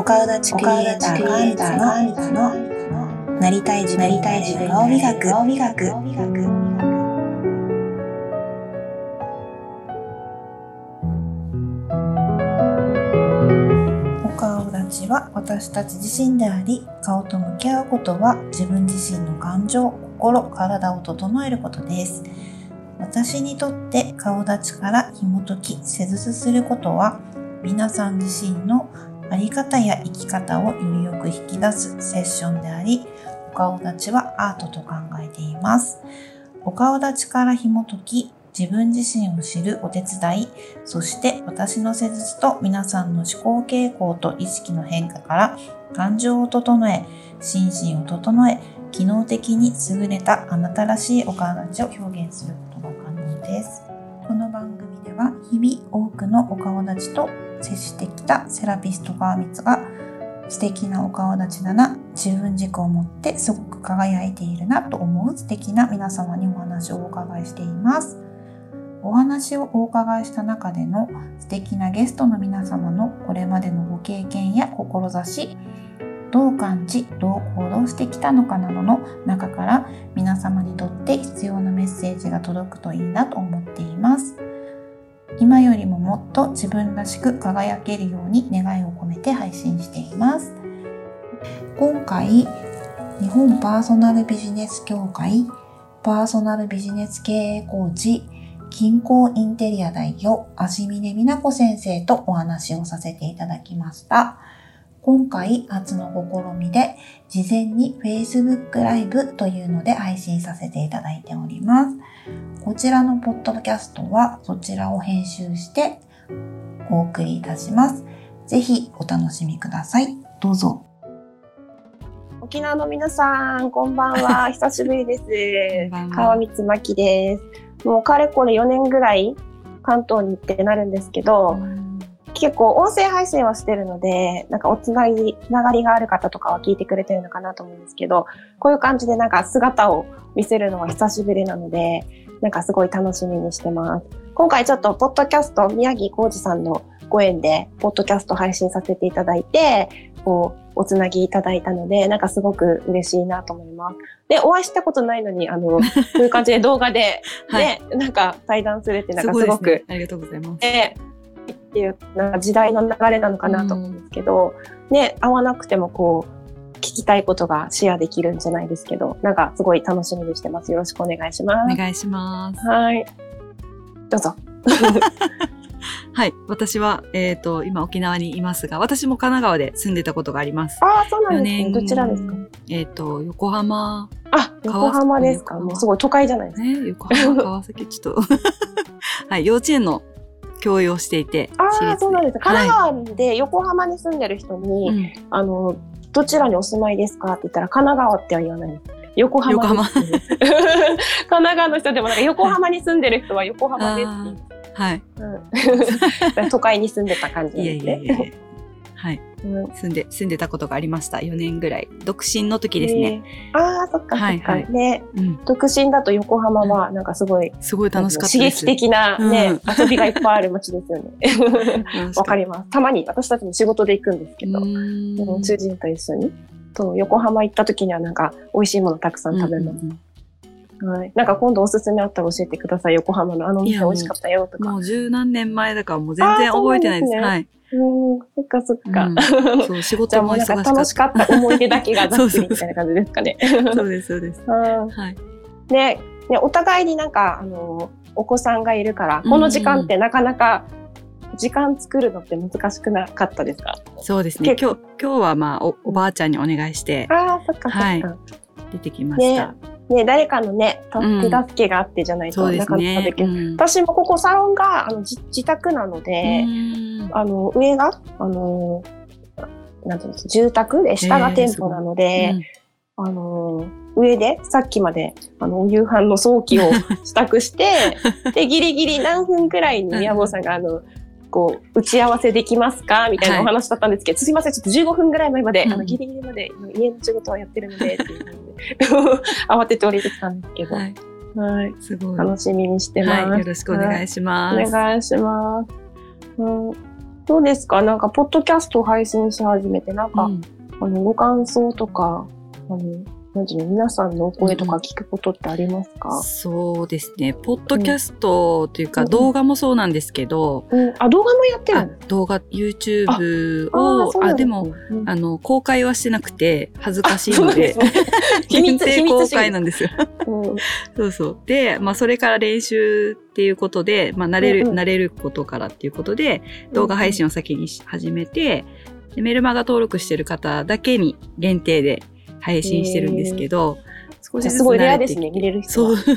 岡田地クリエイターカンタのなりたい自分なりたい自分顔美学顔美学。お顔立ちは私たち自身であり顔と向き合うことは自分自身の感情心体を整えることです。私にとって顔立ちから紐解き施術することは皆さん自身のあり方や生き方をよりよく引き出すセッションでありお顔立ちはアートと考えていますお顔立ちから紐解き自分自身を知るお手伝い、そして私の施術と皆さんの思考傾向と意識の変化から感情を整え、心身を整え、機能的に優れたあなたらしいお顔立ちを表現することが可能です。この番組では日々多くのお顔立ちと接してきたセラピスト川光が素敵なお顔立ちだな、自分軸を持ってすごく輝いているなと思う素敵な皆様にお話をお伺いしています。お話をお伺いした中での素敵なゲストの皆様のこれまでのご経験や志、どう感じ、どう行動してきたのかなどの中から皆様にとって必要なメッセージが届くといいなと思っています。今よりももっと自分らしく輝けるように願いを込めて配信しています。今回、日本パーソナルビジネス協会パーソナルビジネス経営コーチ金光インテリア代表、足峰美奈子先生とお話をさせていただきました。今回初の試みで、事前に Facebook ライブというので配信させていただいております。こちらのポッドキャストはそちらを編集してお送りいたします。ぜひお楽しみください。どうぞ。沖縄の皆さん、こんばんは。久しぶりです川光真希です。もうかれこれ4年ぐらい関東に行ってなるんですけど、結構音声配信はしてるので、なんかおつなぎ、つながりがある方とかは聞いてくれてるのかなと思うんですけど、こういう感じでなんか姿を見せるのは久しぶりなので、なんかすごい楽しみにしてます。今回ちょっとポッドキャスト、宮城浩二さんのご縁で、ポッドキャスト配信させていただいて、こう、おつなぎいただいたので、なんかすごく嬉しいなと思います。で、お会いしたことないのに、あの、こういう感じで動画で、はいね、なんか対談するってなんかすごく、ね。ありがとうございます。ね、っていう、なんか時代の流れなのかなと思うんですけど、ね、会わなくてもこう、聞きたいことがシェアできるんじゃないですけど、なんかすごい楽しみにしてます。よろしくお願いします。お願いします。はい。どうぞ。はい。私は、えっ、と、今沖縄にいますが、私も神奈川で住んでたことがあります。ああ、そうなん4ですね。年。どちらですか？えっ、と、横浜、あ、横浜ですか？もうすごい都会じゃないですか。ね、横浜、川崎、ちょっと。はい。幼稚園の教諭をしていて、あそうなんです。神はい奈川で横浜に住んでる人に、うんあの、どちらにお住まいですかって言ったら、神奈川っては言わない。横浜横浜 神奈川の人でもなんか横浜に住んでる人は横浜ですはい。うん 都会に住んでた感じですね。いやいやいや。はい。うん住んで、住んでたことがありました。4年ぐらい。独身の時ですね。えーああ、そっかそっか。はいはいね、うん。独身だと横浜はなんかすごい、すごい楽しかった刺。激的なね、うん遊びがいっぱいある街ですよね。わかります。たまに私たちも仕事で行くんですけど、主人と一緒に。と横浜行った時にはなんか美味しいものたくさん食べます。うんうんうんはい。なんか今度おすすめあったら教えてください。横浜のあの店美味しかったよとか。もう十何年前だからもう全然覚えてないです。あーそうなはい。うん、そっかそっか。うんそう、仕事あも忙しかった。楽しかった思い出だけがざっくりみたいな感じですかね。そうです、そうです。うんはい。ね、ね、お互いになんか、あの、お子さんがいるから、うんこの時間ってなかなか、時間作るのって難しくなかったですか？そうですね。結今日、今日はまあお、おばあちゃんにお願いしてああ、そっかそっか。はい出てきました。ね、誰かのね、手助けがあってじゃないとそうでなかなかすねで。きない。うん。私もここサロンがあの自自宅なので、うん。あの、上が、あの、なんていうんですか、住宅で、下が店舗なので、あの、上でさっきまで、あの、お夕飯の早期を支度して、で、ギリギリ何分くらいに宮坊さんが、あの、こう、打ち合わせできますか？みたいなお話だったんですけど、すいません、ちょっと15分ぐらい前まで、うんあの、ギリギリまで家の仕事をやってるので、っていうので 慌てて降りてきたんですけど、ははい。い。すごい。楽しみにしてます。はい。よろしくお願いします。お願いします。うん、どうですか？なんか、ポッドキャストを配信し始めて、なんか、うんあの、ご感想とか、あの、なんていうの、皆さんの声とか聞くことってありますか、そうですね。ポッドキャストというか、動画もそうなんですけど、うん、あ、動画もやってるあ動画、YouTube を、そうなんすねあでも、あの、公開はしてなくて、恥ずかしいので、限定公開なんですよ。そうそう。で、まあ、それから練習っていうことで、まあ、慣れる、うん慣れることからっていうことで、動画配信を先に始めて、でメルマガ登録してる方だけに限定で配信してるんですけど、少しずつすごいレア慣れてきてですね、見れる人は。そう。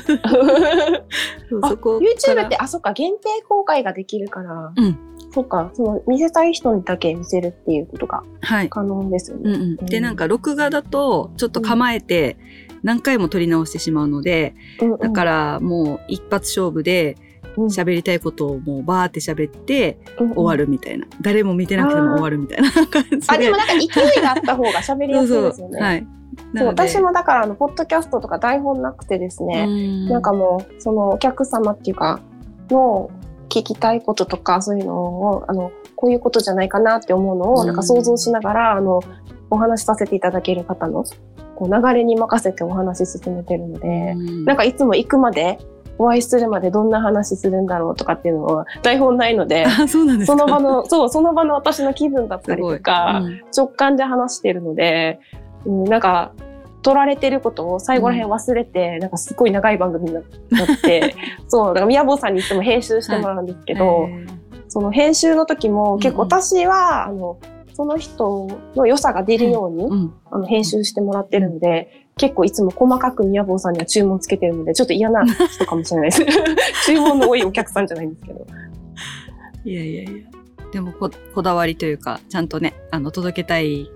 そうあそこ YouTube って、あ、そっか、限定公開ができるから、うんそっか、その、見せたい人にだけ見せるっていうことがはい。可能ですよね。うんうん。で、なんか、録画だと、ちょっと構えて、何回も撮り直してしまうので、だから、もう、一発勝負で、ら喋りたいことをもうバーって喋って終わる。るみたいな。誰も見てなくても終わるみたいな 感じで。あ、でもなんか勢いがあった方が喋りやすいですよね。はい。そう私もだから、あの、ポッドキャストとか台本なくてですね、ねなんかもう、そのお客様っていうか、の聞きたいこととか、そういうのを、あの、こういうことじゃないかなって思うのを、うんなんか想像しながら、あの、お話しさせていただける方の、こう流れに任せてお話し進めてるので、なんかいつも行くまで、お会いするまでどんな話するんだろうとかっていうのは台本ないので、あ、その場の、そう、その場の私の気分だったりとか、うん直感で話してるので、うん、なんか、取られてることを最後らへん忘れて、なんかすごい長い番組になって、そう、だから宮坊さんにいつも編集してもらうんですけど、えー。その編集の時も結構うん。うん私は、あの、その人の良さが出るように、うん。あの、編集してもらってるので、結構いつも細かく宮坊さんには注文つけてるので、ちょっと嫌な人かもしれないです。注文の多いお客さんじゃないんですけど。いやいやいや。でもこ、こだわりというか、ちゃんとね、あの、届けたい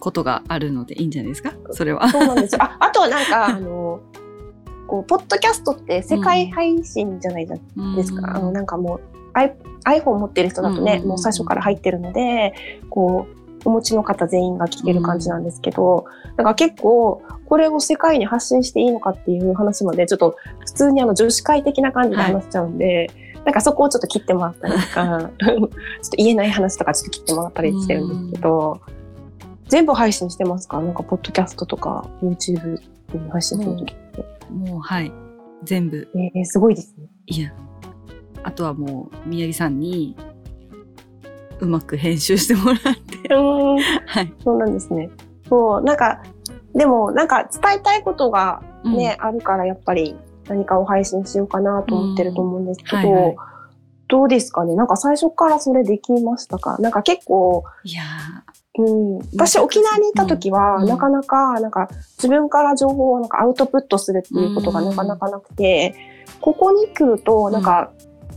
ことがあるのでいいんじゃないですか？それは。そうなんですよ。あ、あとはなんか、あの、こう、ポッドキャストって世界配信じゃないですか。あの、なんかもう、アイ iPhone 持ってる人だとね、うんうんうんもう最初から入ってるので、こう、お持ちの方全員が聞ける感じなんですけど、だから結構、これを世界に発信していいのかっていう話まで、ちょっと普通にあの女子会的な感じで話しちゃうんで、なんかそこをちょっと切ってもらったりとか、ちょっと言えない話とかちょっと切ってもらったりしてるんですけど、全部配信してますか？なんか、ポッドキャストとか、YouTube に配信するときって。もう、はい。全部。えー、すごいですね。いや。あとはもう、宮城さんに、うまく編集してもらって。うん、はい。そうなんですね。そう、なんか、でも、なんか伝えたいことがね、あるから、やっぱり何かを配信しようかなと思ってると思うんですけど、うんはいはい。どうですかね？なんか最初からそれできましたか？なんか結構、いやうん、私沖縄にいた時は、うん。なかなか、なんか自分から情報をなんかアウトプットするっていうことがなかなかなくて、ここに来ると、なんか、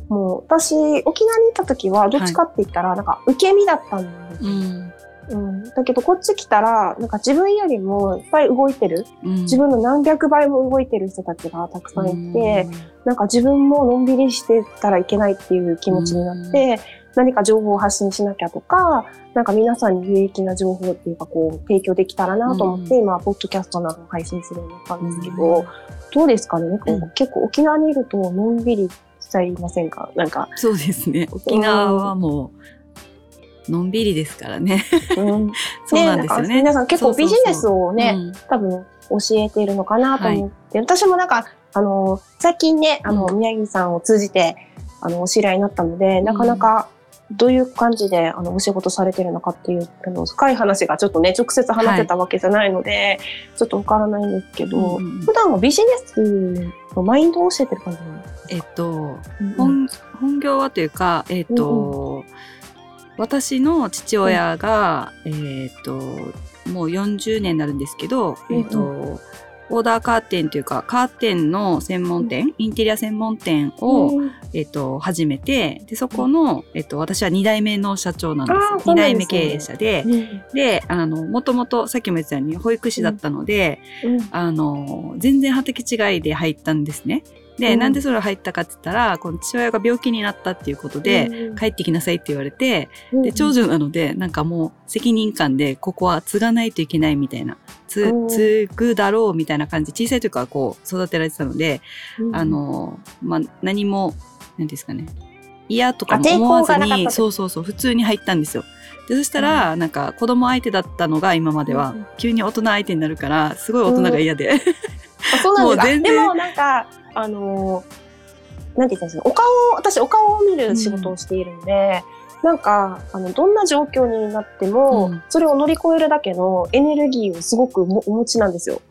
もう私、沖縄にいた時は、どっちかって言ったら、なんか受け身だったんですー。うよん。うん、だけどこっち来たら、なんか自分よりもいっぱい動いてる、うん。自分の何百倍も動いてる人たちがたくさんいて、なんか自分ものんびりしてたらいけないっていう気持ちになって、何か情報を発信しなきゃとか、なんか皆さんに有益な情報っていうかこう提供できたらなと思って、うん。今、ポッドキャストなどを配信するようになったんですけど、うん。どうですかね、結構沖縄にいるとのんびりしちゃいませんか？なんか、そうですね。沖縄はもう、のんびりですからね。うん、そうなんですよね。か皆さん結構ビジネスをね、うん。多分教えているのかなと思って、私もなんか、あの、最近ね、あの、うん。宮城さんを通じて、あの、お知り合いになったので、なかなか、どういう感じで、あの、お仕事されてるのかっていう、あの、深い話がちょっとね、直接話せたわけじゃないので、ちょっとわからないんですけど、うん。普段はビジネスのマインドを教えてる感じなんですか？えっと、うん本本業はというか、えっ、と、私の父親が、えっ、と、もう40年になるんですけど、えっ、と、オーダーカーテンというか、カーテンの専門店、インテリア専門店を、うん。えっ、と、始めて、で、そこの、えっ、と、私は2代目の社長なんです。あーそう2なんですね。代目経営者で、うん。で、あの、もともと、さっきも言ってたように、保育士だったので、うん。あの、全然畑違いで入ったんですね。で、うん。なんでそれ入ったかって言ったら、この父親が病気になったっていうことで、うん帰ってきなさいって言われて、うんで、長女なので、なんかもう責任感で、ここは継がないといけないみたいな、継ぐだろうみたいな感じ、小さい時からこう育てられてたので、うんあの、まあ、何も、何ですかね、嫌とかも思わずに、そうそうそう、普通に入ったんですよ。で、そしたら、なんか子供相手だったのが今までは、急に大人相手になるから、すごい大人が嫌で。あそうなんです。でもなんか、あのー、なんて言ったんですか、お顔を、私お顔を見る仕事をしているので、うん。なんか、あの、どんな状況になっても、うん、それを乗り越えるだけのエネルギーをすごくお持ちなんですよ。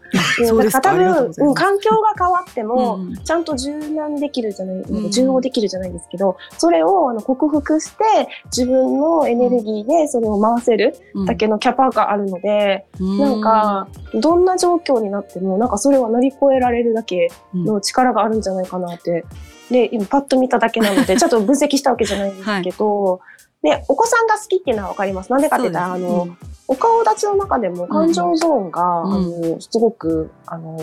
そうですか。多分、うん、環境が変わっても、ちゃんと柔軟できるじゃない、うん、順応できるじゃないんですけど、それをあの克服して、自分のエネルギーでそれを回せるだけのキャパがあるので、うん、なんか、どんな状況になっても、なんかそれは乗り越えられるだけの力があるんじゃないかなって。で、今パッと見ただけなので、ちょっと分析したわけじゃないんですけど、はいで、お子さんが好きっていうのはわかります。なんでかって言ったら、あの、うん、お顔立ちの中でも感情ゾーンが、うん、あの、すごく、あの、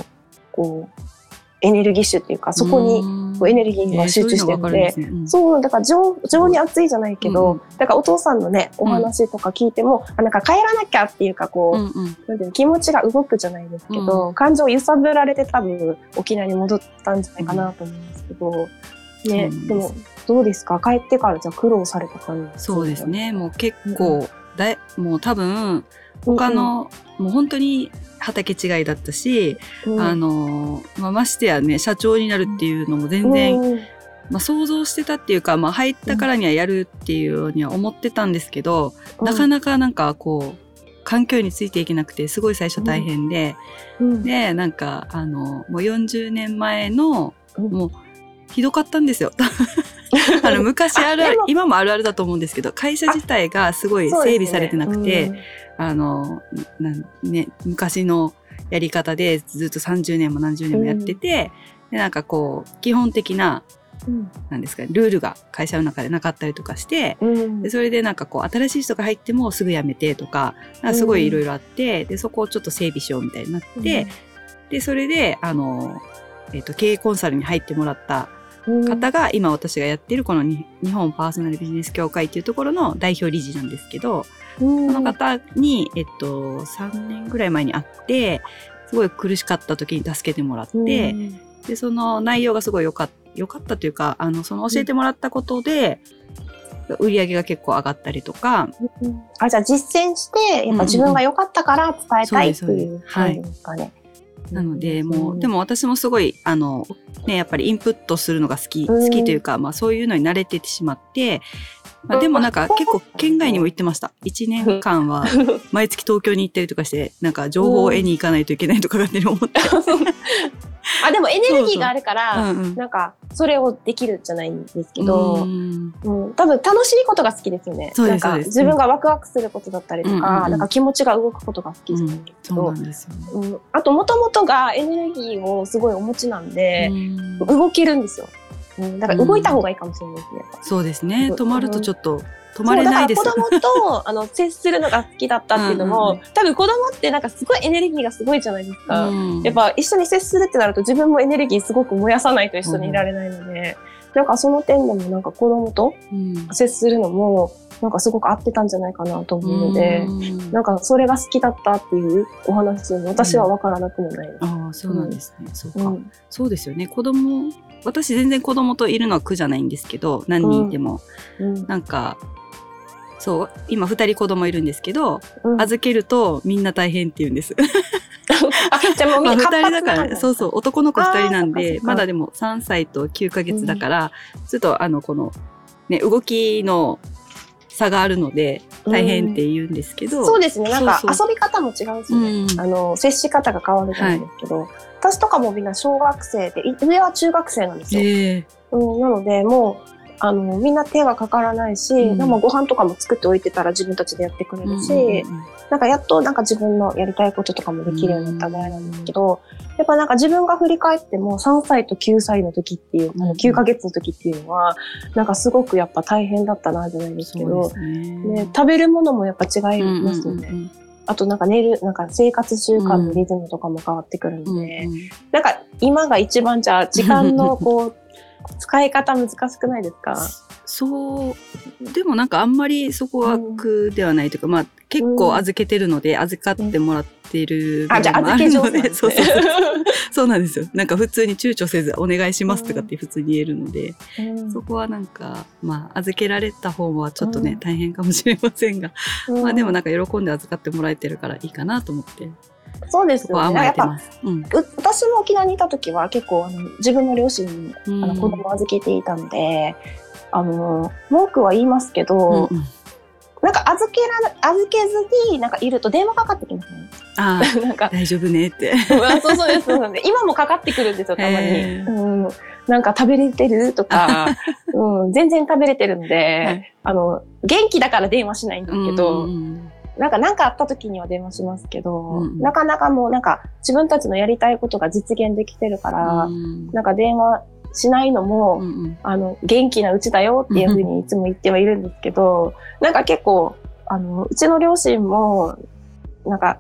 こう、エネルギッシュっていうか、そこにこうエネルギーが集中してるので、そう、ね。うん、そうだから情情に熱いじゃないけど、うん、だからお父さんのね、お話とか聞いても、うん、あなんか帰らなきゃっていうか、こう、うんうん、なんていう気持ちが動くじゃないですけど、感情を揺さぶられて多分沖縄に戻ったんじゃないかなと思うんですけど、ね、でも、どうですか？帰ってからじゃ苦労された感じそうですね。もう結構、だいもう多分、他の、もう本当に畑違いだったし、うん、あの、まあ、ましてやね、社長になるっていうのも全然、うん、まあ、想像してたっていうか、まあ、入ったからにはやるっていうようには思ってたんですけど、うん、なかなかなんかこう、環境についていけなくて、すごい最初大変で、で、なんか、あの、もう40年前の、もう、ひどかったんですよ。あの昔あるある、今もあるあるだと思うんですけど、会社自体がすごい整備されてなくて、ねうん、あの、ね、昔のやり方でずっと30年も何十年もやってて、うん、でなんかこう、基本的な、うん、なんですか、ルールが会社の中でなかったりとかして、うん、でそれでなんかこう、新しい人が入ってもすぐ辞めてとか、かすごいいろいろあって、で、そこをちょっと整備しようみたいになって、で、それで、あの、えっ、ー、と、経営コンサルに入ってもらった方が今私がやっているこの日本パーソナルビジネス協会っていうところの代表理事なんですけど、その方に、えっと、3年ぐらい前に会って、すごい苦しかった時に助けてもらって、で、その内容がすごい良かった、良かったというか、あの、その教えてもらったことで、売り上げが結構上がったりとか。あ、じゃあ実践して、やっぱ自分が良かったから伝えたいっていう感じですかね。はいなので、もう、でも私もすごい、あの、ね、やっぱりインプットするのが好き、好きというか、まあそういうのに慣れてしまって、まあ、でもなんか結構県外にも行ってました。1年間は 毎月東京に行ったりとかして、なんか情報を得に行かないといけないとかって思って。あ、でもエネルギーがあるから、そうそう。うんうん、なんかそれをできるじゃないんですけど、うん、うん、多分楽しいことが好きですよね。なんか自分がワクワクすることだったりとか、うんうんうん、なんか気持ちが動くことが好きじゃないですけど、うんうん、あともともとがエネルギーをすごいお持ちなんで、動けるんですよ。うん、だから動いた方がいいかもしれないですね。うん、そうですね。止まるとちょっと止まれないです。子供とあの接するのが好きだったっていうのも、うんうん、多分子供ってなんかすごいエネルギーがすごいじゃないですか。うん、やっぱ一緒に接するってなると自分もエネルギーすごく燃やさないと一緒にいられないので、うん、なんかその点でもなんか子供と接するのも、なんかすごく合ってたんじゃないかなと思うので、んなんかそれが好きだったっていうお話私は分からなくもないです。ああ、そうなんですね。そうか、そうですよね。子供私全然子供といるのは苦じゃないんですけど何人いても、うん、なんかそう今2人子供いるんですけど、うん、預けるとみんな大変って言うんです。あじゃもうみんな2人だから、そうそう男の子2人なんでまだでも3歳と9ヶ月だから、うん、ちょっとあのこのね動きの差があるので大変って言うんですけど、そうですね。なんか遊び方も違うんですよね、あの接し方が変わるじゃないですけど、はい。私とかもみんな小学生で、上は中学生なんですよ。えー、うん、なので、もう、あの、みんな手がかからないし、うん、ご飯とかも作っておいてたら自分たちでやってくれるし、うんうんうん、なんかやっとなんか自分のやりたいこととかもできるようになったぐらいなんですけど、うん、やっぱなんか自分が振り返っても3歳と9歳の時っていう、うん、9ヶ月の時っていうのは、なんかすごくやっぱ大変だったなじゃないですけど、ね、食べるものもやっぱ違いますよね。うんうんうんあとなんか寝る、なんか生活習慣のリズムとかも変わってくるので、うんうん、なんか今が一番じゃあ時間のこう、使い方難しくないですか？そう。でもなんかあんまりそこは苦ではないというか、まあ結構預けてるので預かってもらってるあじゃあ預け上手なんですね。そうそうそう。そうなんですよ。なんか普通に躊躇せずお願いしますとかって普通に言えるので、うん。そこはなんかまあ預けられた方はちょっとね、うん。大変かもしれませんが、うん。まあでもなんか喜んで預かってもらえてるからいいかなと思ってそうですよね。やっぱ。うん。う私も沖縄にいた時は結構あの自分の両親にあのうん子供を預けていたので、あの文句は言いますけど、うんうん。なんか預けら預けずになんかいると電話かかってきますね。ああ なんか。大丈夫ねって。あそうそうです今もかかってくるんですよたまに、うん。なんか食べれてるとか、うん、全然食べれてるんで、はい。あの元気だから電話しないんですけど、うんうんなんか何かあった時には電話しますけど、うんなかなかもうなんか自分たちのやりたいことが実現できてるから、うん。なんか電話しないのも、うんうん。あの、元気なうちだよっていうふうにいつも言ってはいるんですけど、なんか結構、あの、うちの両親も、なんか、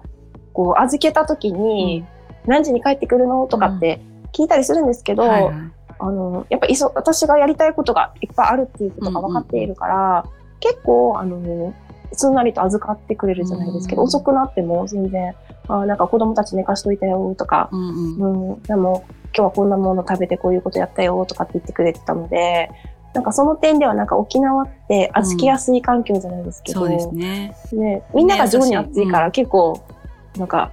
こう、預けた時に、何時に帰ってくるのとかって聞いたりするんですけど、はいはい。あの、やっぱいそ、私がやりたいことがいっぱいあるっていうことが分かっているから、結構、あの、すんなりと預かってくれるじゃないですけど、うん遅くなっても全然、あなんか子供たち寝かしといたよとか、うんうんうん、でも今日はこんなもの食べてこういうことやったよとかって言ってくれてたので、なんかその点ではなんか沖縄って預けやすい環境じゃないですけど、そうですね。ね、みんなが情に熱いから結構、なんか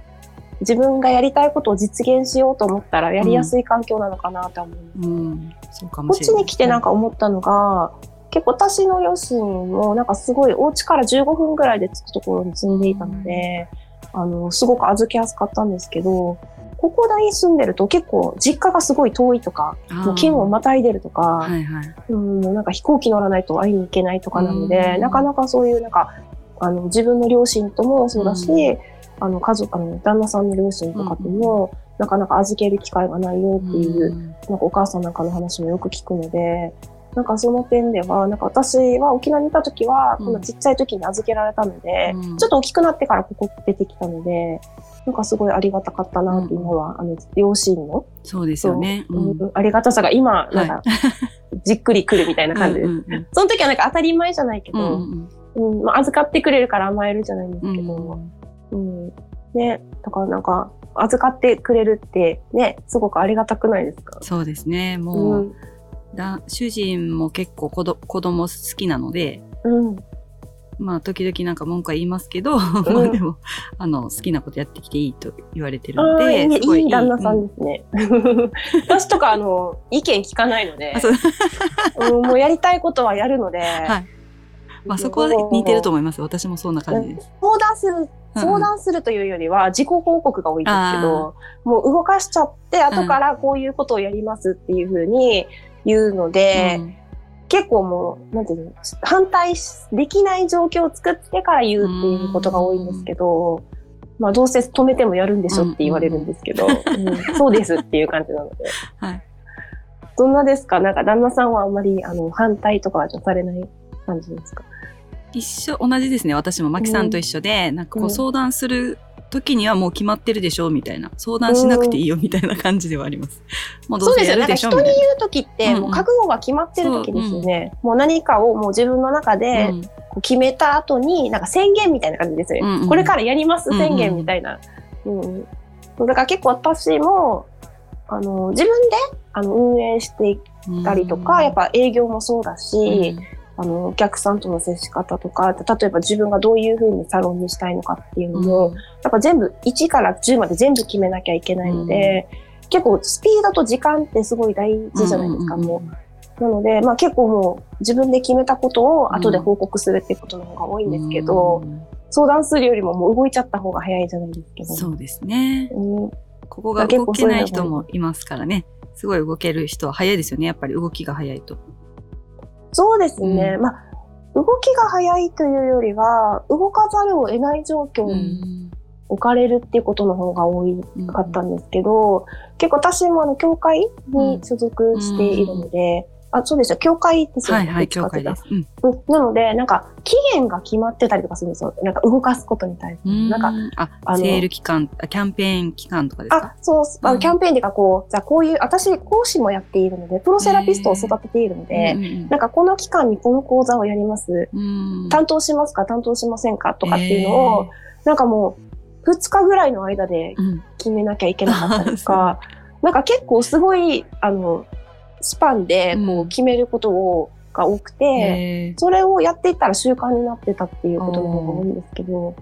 自分がやりたいことを実現しようと思ったらやりやすい環境なのかなと思う。うん、そうかもこっち。に来てなんか思ったのが、結構私の両親もなんかすごいお家から15分ぐらいで着くところに住んでいたので、あの、すごく預けやすかったんですけど、ここに住んでると結構実家がすごい遠いとか、もう県をまたいでるとか、はいはい。うん、もうなんか飛行機乗らないと会いに行けないとかなので、うんなかなかそういうなんか、あの、自分の両親ともそうだし、うん。あの、家族、あの、旦那さんの両親とかとも、なかなか預ける機会がないよっていう、ん。なんかお母さんなんかの話もよく聞くので、なんかその点では、なんか私は沖縄にいた時は、うんこのちっちゃい時に預けられたので、うんちょっと大きくなってからここ出てきたので、なんかすごいありがたかったなって今は、あの、両親の、そうですよね。そううんありがたさが今、なんか、じっくり来るみたいな感じです。うんうんその時はなんか当たり前じゃないけうんうど、んうんまあ、預かってくれるから甘えるじゃないんですうんけど、うん。ね、だからなんか、預かってくれるってね、すごくありがたくないですか？そうですね。うもう、ん。だ主人も結構子ど子供好きなので、うん。まあ時々なんか文句は言いますけど、まあ でも、あの、好きなことやってきていいと言われてるあので、すごいい旦那さうんですね。私とか、あの、意見聞かないのでううんもうやりたいことはやるので、はい。まあそこは似てると思います。私もそんな感じです。相談する、うん相談するというよりは自己報告が多いんですけど、もう動かしちゃって、後からこういうことをやりますっていうふうに言うので、うん。結構もう、なんていうの、反対しできない状況を作ってから言うっていうことが多いんですけど、まあどうせ止めてもやるんでしょって言われるんですけど、うん。そうですっていう感じなので。はい。どんなですか？なんか旦那さんはあんまりあの反対とかはされない感じですか？一緒、同じですね。私もマキさんと一緒で、なんかこううん相談する時にはもう決まってるでしょみたいな。相談しなくていいよみたいな感じではあります。もうどうせやるでしょみたいなんか人に言う時って、もう覚悟が決まってる時ですよね。もう何かをもう自分の中な。で決めた後に、なんか宣言みたいな感じですよね。うんうんこれからやります宣言みたいな。うんうんだから結構私も、あの、自分であの運営していったりとか、やっぱ営業もそうだし、あの、お客さんとの接し方とか、例えば自分がどういうふうにサロンにしたいのかっていうのも、やっぱ全部1から10まで全部決めなきゃいけないので、結構スピードと時間ってすごい大事じゃないですか、もう。なので、まあ結構もう自分で決めたことを後で報告するってことの方が多いんですけど、うん相談するよりももう動いちゃった方が早いじゃないですけど。そうですね。うんここが動けない人もいますからね。すごい動ける人は早いですよね。やっぱり動きが早いと。そうですね。うんまあ、動きが早いというよりは、動かざるを得ない状況に置かれるっていうことの方が多かったんですけど、結構私もあの、教会に所属しているので、あ、そうですよ。教会ですよね。はいはい、教会です。うん。らうんなので、なんか、期限が決まってたりとかするんですよ。なんか、動かすことに対して。なんか、あ、あのセール期間、あキャンペーン期間とかですか？あ、そう、あキャンペーンでかこう、じゃあこういう、私、講師もやっているので、プロセラピストを育てているので、うんうんなんかこの期間にこの講座をやります。うん担当しますか？担当しませんか？とかっていうのを、なんかもう、2日ぐらいの間でうん決めなきゃいけなかったりとか、なんか結構すごい、あの、スパンでこうん。う決めることを、が多くて、それをやっていったら習慣になってたっていうことの方が多いんですけど、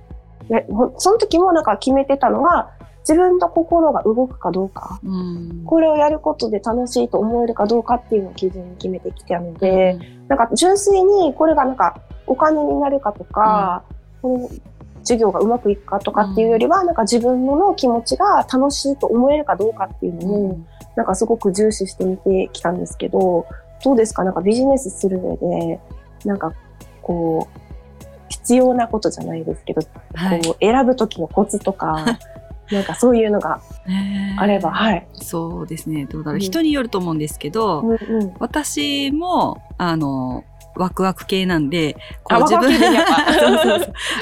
その時もなんか決めてたのが、自分の心が動くかどうか、うん。これをやることで楽しいと思えるかどうかっていうのを基準に決めてきたので、なんか純粋にこれがなんかお金になるかとか、この授業がうまくいくかとかっていうよりは、なんか自分の気持ちが楽しいと思えるかどうかっていうのを、うんなんかすごく重視してみてきたんですけど、どうですか？なんかビジネスする上で、なんかこう、必要なことじゃないですけど、はいこう選ぶ時のコツとか、なんかそういうのがあれば、はい。そうですね。どうだろう。うん人によると思うんですけど、うんうん。私も、あの、ワクワク系なんで、こあう自分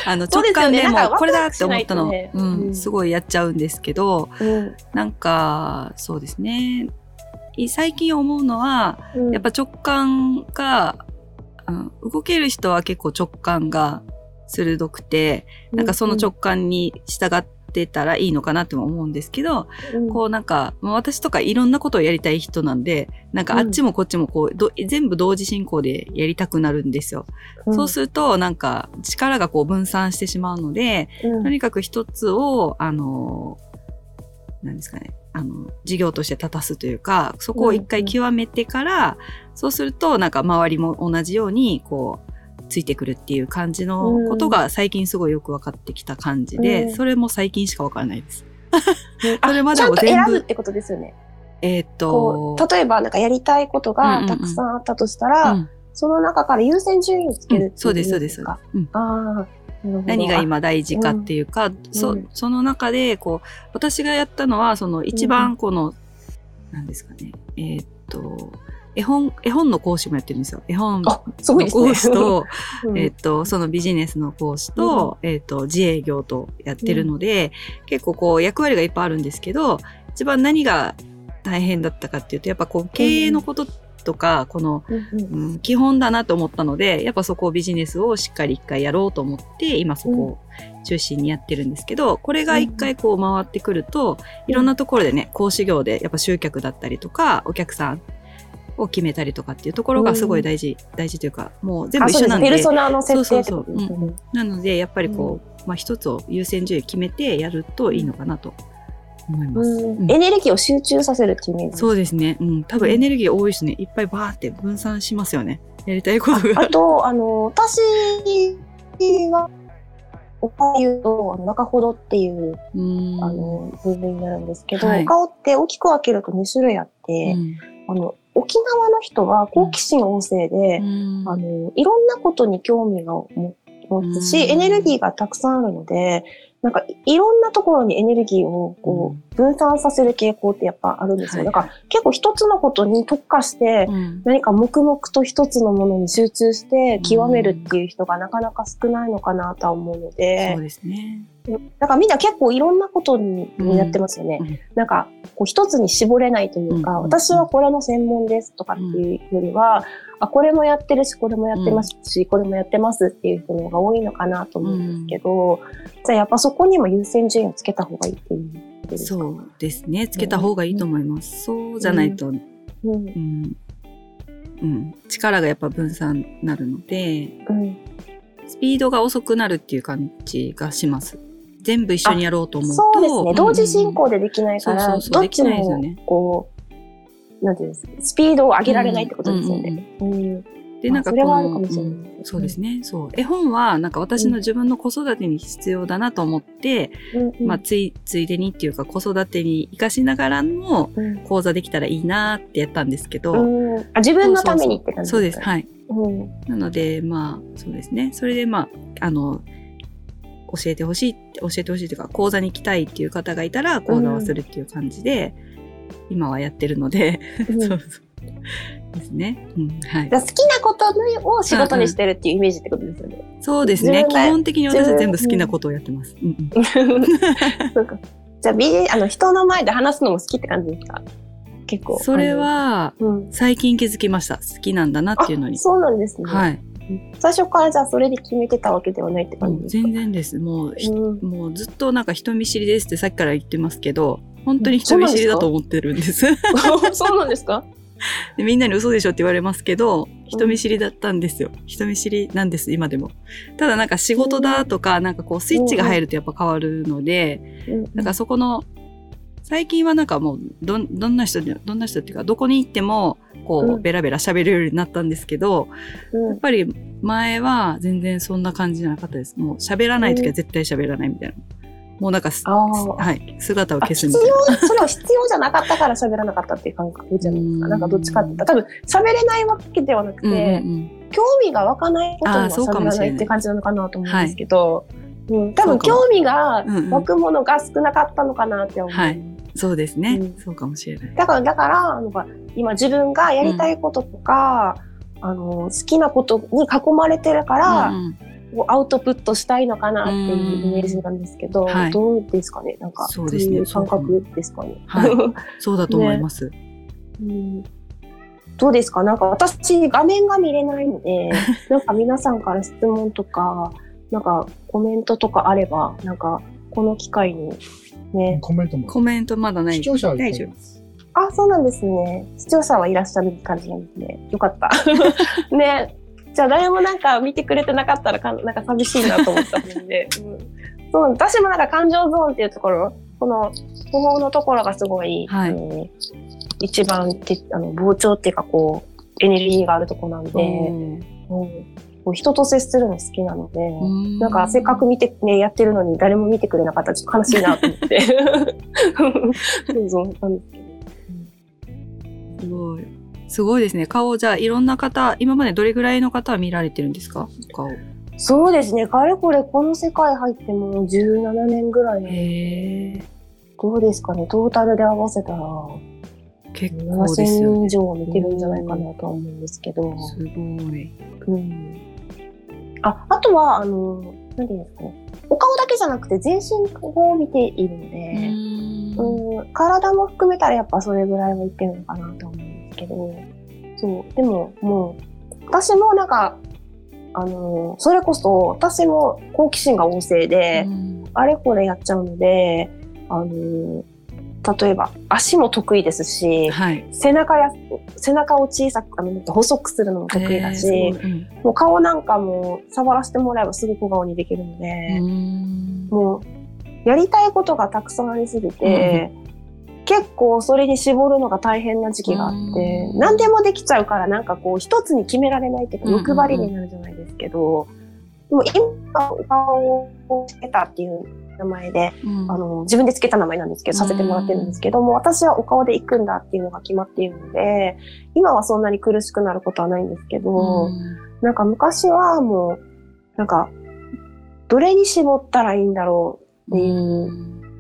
あの直感でもうこれだって思ったの、うん、うん。すごいやっちゃうんですけど、うん。なんか、そうですね。い最近思うのは、うん。やっぱ直感が、うん、動ける人は結構直感が鋭くて、なんかその直感に従ってたらいいのかなっても思うんですけど、うん。こうなんか、まあ私とかいろんなことをやりたい人なんで、なんかあっちもこっちもこう、ど全部同時進行でやりたくなるんですよ。うん。そうするとなんか力がこう分散してしまうので、うん。とにかく一つを、あの、なんですかね、あの、事業として立たすというか、そこを一回極めてから、そうするとなんか周りも同じように、こう、ついてくるっていう感じのことが最近すごいよく分かってきた感じで、うん。それも最近しか分からないです。あそれまでも全部。選ぶってことですよね。えーっことう例えばなんかやりたいことがたくさんあったとしたら、うん。その中から優先順位をつけるう、そうです、そうです。そうです。うん。あ何が今大事かっていうか、そうん。その中でこう私がやったのはその一番この、なんですかね。えーっと絵本絵本の講師もやってるんですよ。絵本の。講師と, うん。えーっとそのビジネスの講師と,、えーっと自営業とやってるので、結構こう役割がいっぱいあるんですけど一番何が大変だったかっていうとやっぱこう経営のこととか、このうんうん。うん、基本だなと思ったのでやっぱそこをビジネスをしっかり一回やろうと思って今そこを中心にやってるんですけどこれが一回こう回ってくるといろんなところでね講師業でやっぱ集客だったりとかお客さんを決めたりとかっていうところがすごい大事、大事というかもう全部あ、一緒なんでペルソナの設定ってことですよそうそうね。なのでやっぱりこう、まあ、一つを優先順位決めてやるといいのかなと思います。うんうんエネルギーを集中させるっていうイメージ。そうですね。うん。多分エネルギー多いですね。いっぱいバーって分散しますよね。やりたいことが。あと、あの、私は、お顔で言うと、中ほどっていう、うん。あの、部類になるんですけど、はいお顔って大きく分けると2種類あって、うんあの、沖縄の人は好奇心旺盛で、うん。あの、いろんなことに興味が持持つし、うん。エネルギーがたくさんあるので、なんかいいろんなところにエネルギーをこう分散させる傾向ってやっぱあるんですよ。はい。だから結構一つのことに特化して、うん。何か黙々と一つのものに集中して極めるっていう人がなかなか少ないのかなとは思うのでそう、ですね。なんかみんな結構いろんなことにやってますよね。うんなんかこう一つに絞れないというか、うん私はこれの専門ですとかっていうよりは、あ、これもやってるし、これもやってますし、これもやってますっていう人の方が多いのかなと思うんですけど、じゃあやっぱそこにも優先順位をつけた方がいいっていうですか？そうですね。つけた方がいいと思います。そうじゃないと、うんうん。うん。力がやっぱ分散になるので、うんスピードが遅くなるっていう感じがします。全部一緒にやろうと思うと。そうですね。同時進で行でできないから、どっちもねこう、なんていうんですか、スピードを上げられないってことですよね。うんで、なんかこの、もしれないうんそうですね。そう。絵本は、なんか私の自分の子育てに必要だなと思って、まあ、つい、ついでにっていうか子育てに活かしながらのうん講座できたらいいなってやったんですけど、うんあ自分のためにって感じそうです。かはい。うんなので、まあ、そうですね。それで、まあ、あの、教えてほしいって、教えてほしいというか、講座に行きたいっていう方がいたら、講座をするっていう感じで、今はやってるので、うん そうそう。ですね。うん、はい。好きなことを仕事にしてるっていうイメージってことですよね。そうですね。基本的に私は全部好きなことをやってます。うんうん そうかじゃあ、ビジあの人の前で話すのも好きって感じですか？結構。それは。最近気づきました。好きなんだなっていうのに。そうなんですね。はい。最初からじゃあそれで決めてたわけではないって感じ全然です。もう、ひうんもうずっとなんか人見知りですってさっきから言ってますけど、本当に人見知りだと思ってるんです。そうなんですか？でみんなに嘘でしょって言われますけど、人見知りだったんですよ。人見知りなんです、今でも。ただなんか仕事だとか、なんかこうスイッチが入るとやっぱ変わるので、なんかそこの、最近はなんかもうどん、どんな人で、どんな人っていうか、どこに行っても、こう、うん。ベラベラ喋れるようになったんですけど、うん。やっぱり前は全然そんな感じじゃなかったです。もう喋らない時は絶対喋らないみたいな。もうなんかはい、姿を消すみたいな。要、それは必要じゃなかったから喋らなかったっていう感覚じゃないですか？うん。なんかどっちかって言ったら、多分喋れないわけではなくて、うんうんうん。興味が湧かないことには喋らもしれない。ないって感じなのかなと思うんですけど、うん、多分興味が湧くものが少なかったのかなって思う。はいそうですね、うん。そうかもしれない。だから、だから、なんか今自分がやりたいこととか、あの、好きなことに囲まれてるから、うんアウトプットしたいのかなっていうイメージなんですけど、どうですかね？なんか、そうですね。感覚ですかね？はい。そうだと思います。うん。どうですか？なんか私、画面が見れないので、なんか皆さんから質問とか、なんかコメントとかあれば、なんかこの機会にね。コメントも。コメントまだない。視聴者はいっぱい大丈夫います。あ、そうなんですね。視聴者はいらっしゃる感じなんですね。よかった。ね。じゃあ誰もなんか見てくれてなかったらかなんか寂しいなと思ったので、うん、そう私もなんか感情ゾーンっていうところ、この頬のところがすごい、はいあの一番てあの膨張っていうかこうエネルギーがあるところなんで、うん、こう人と接するの好きなので、うんなんかせっかく見てねやってるのに誰も見てくれなかったらちょっと悲しいなと思って、そうそうなんですけど。すごい。すごいですね。顔、じゃあ、いろんな方、今までどれぐらいの方は見られてるんですか？顔。そうですね。かれこれこの世界入ってもう17年ぐらい。へえ。どうですかね。トータルで合わせたら結構です7000よね。以上見てるんじゃないかなとは思うんですけど。すごい。うん。あ、あとは、あの、何ていうんですかね。お顔だけじゃなくて全身を見ているので、うん、体も含めたらやっぱそれぐらいは言ってるのかなと思うんですけど、そう、でももう、私もなんか、あの、それこそ私も好奇心が旺盛で、うん。あれこれやっちゃうので、あの、例えば足も得意ですし、はい。背中や、背中を小さく、あの、細くするのも得意だし、へーうん。もう顔なんかも触らせてもらえばすぐ小顔にできるので、うん。もう、やりたいことがたくさんありすぎて、結構それに絞るのが大変な時期があって、うん。何でもできちゃうからなんかこう一つに決められないっていうかうんうんうん。欲張りになるじゃないですけど、でも今お顔をつけたっていう名前で、うん。あの、自分でつけた名前なんですけど、させてもらってるんですけども、私はお顔で行くんだっていうのが決まっているので、今はそんなに苦しくなることはないんですけど、うん。なんか昔はもう、なんか、どれに絞ったらいいんだろうっていう、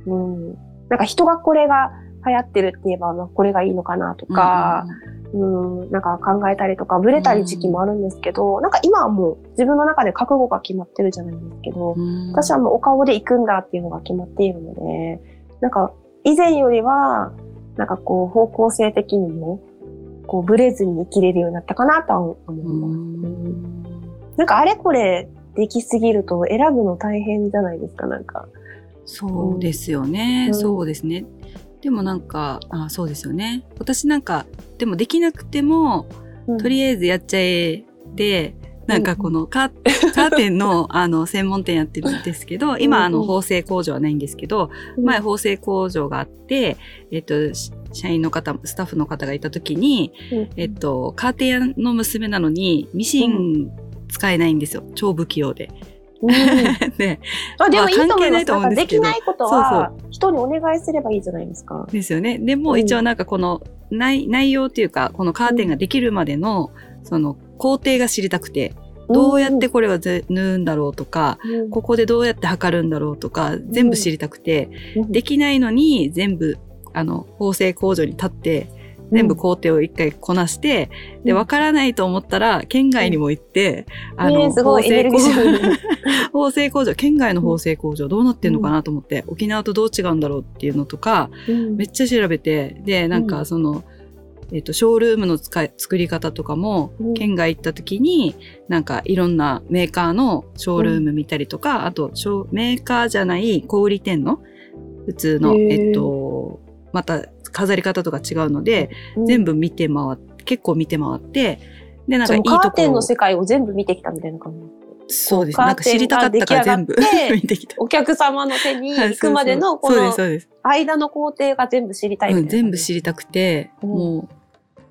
うん。なんか人がこれが流行ってるって言えば、まあこれがいいのかなとか、うん、なんか考えたりとか、ブレたり時期もあるんですけど、なんか今はもう自分の中で覚悟が決まってるじゃないんですけど、うん私はもうお顔で行くんだっていうのが決まっているので、なんか以前よりは、なんかこう方向性的にも、こうブレずに生きれるようになったかなとは思います。うんなんかあれこれできすぎると選ぶの大変じゃないですか、なんか。そうですよね、うんそうですね。でもなんか、あそうですよね。私なんか、でもできなくても、とりあえずやっちゃえで、なんかこのカーカーテンの あの専門店やってるんですけど、今あのうんうん縫製工場はないんですけど、うん前縫製工場があって、えっと、し社員の方、スタッフの方がいた時に、うんえっと、カーテン屋の娘なのにミシン使えないんですよ。超不器用で。うん。で、あでもいいと思関係ないいます。なんかと思うんできないことは人にお願いすればいいじゃないですか。ですよね。でもうん。一応なんかこの内内容っていうか、このカーテンができるまでの、その工程が知りたくて、どうやってこれはぜ縫うんだろうとか、うん。ここでどうやって測るんだろうとか、全部知りたくて、うん。できないのに全部、あの、縫製工場に立って、全部工程を一回こなして、で、わからないと思ったら、県外にも行って、あの、ねすごいエネルギ縫製工ー。場、縫製工場、県外の縫製工場どうなってんのかなと思って、沖縄とどう違うんだろうっていうのとか、めっちゃ調べて、で、なんかその、えっ、と、ショールームの使い、作り方とかも、うん。県外行った時に、なんかいろんなメーカーのショールーム見たりとか、あと、ショーメーカーじゃない小売店の、普通の、えっ、と、また飾り方とか違うので、全部見て回って、結構見て回って、で、なんかいいとそのカーテンこの世界を全部見てきたみたいな感じ。そうです。カーなんか知りたかったから全部見てきた。お客様の手にはい行くまでのこの。間の工程が全部知りたいみうん。全部知りたくて、うんも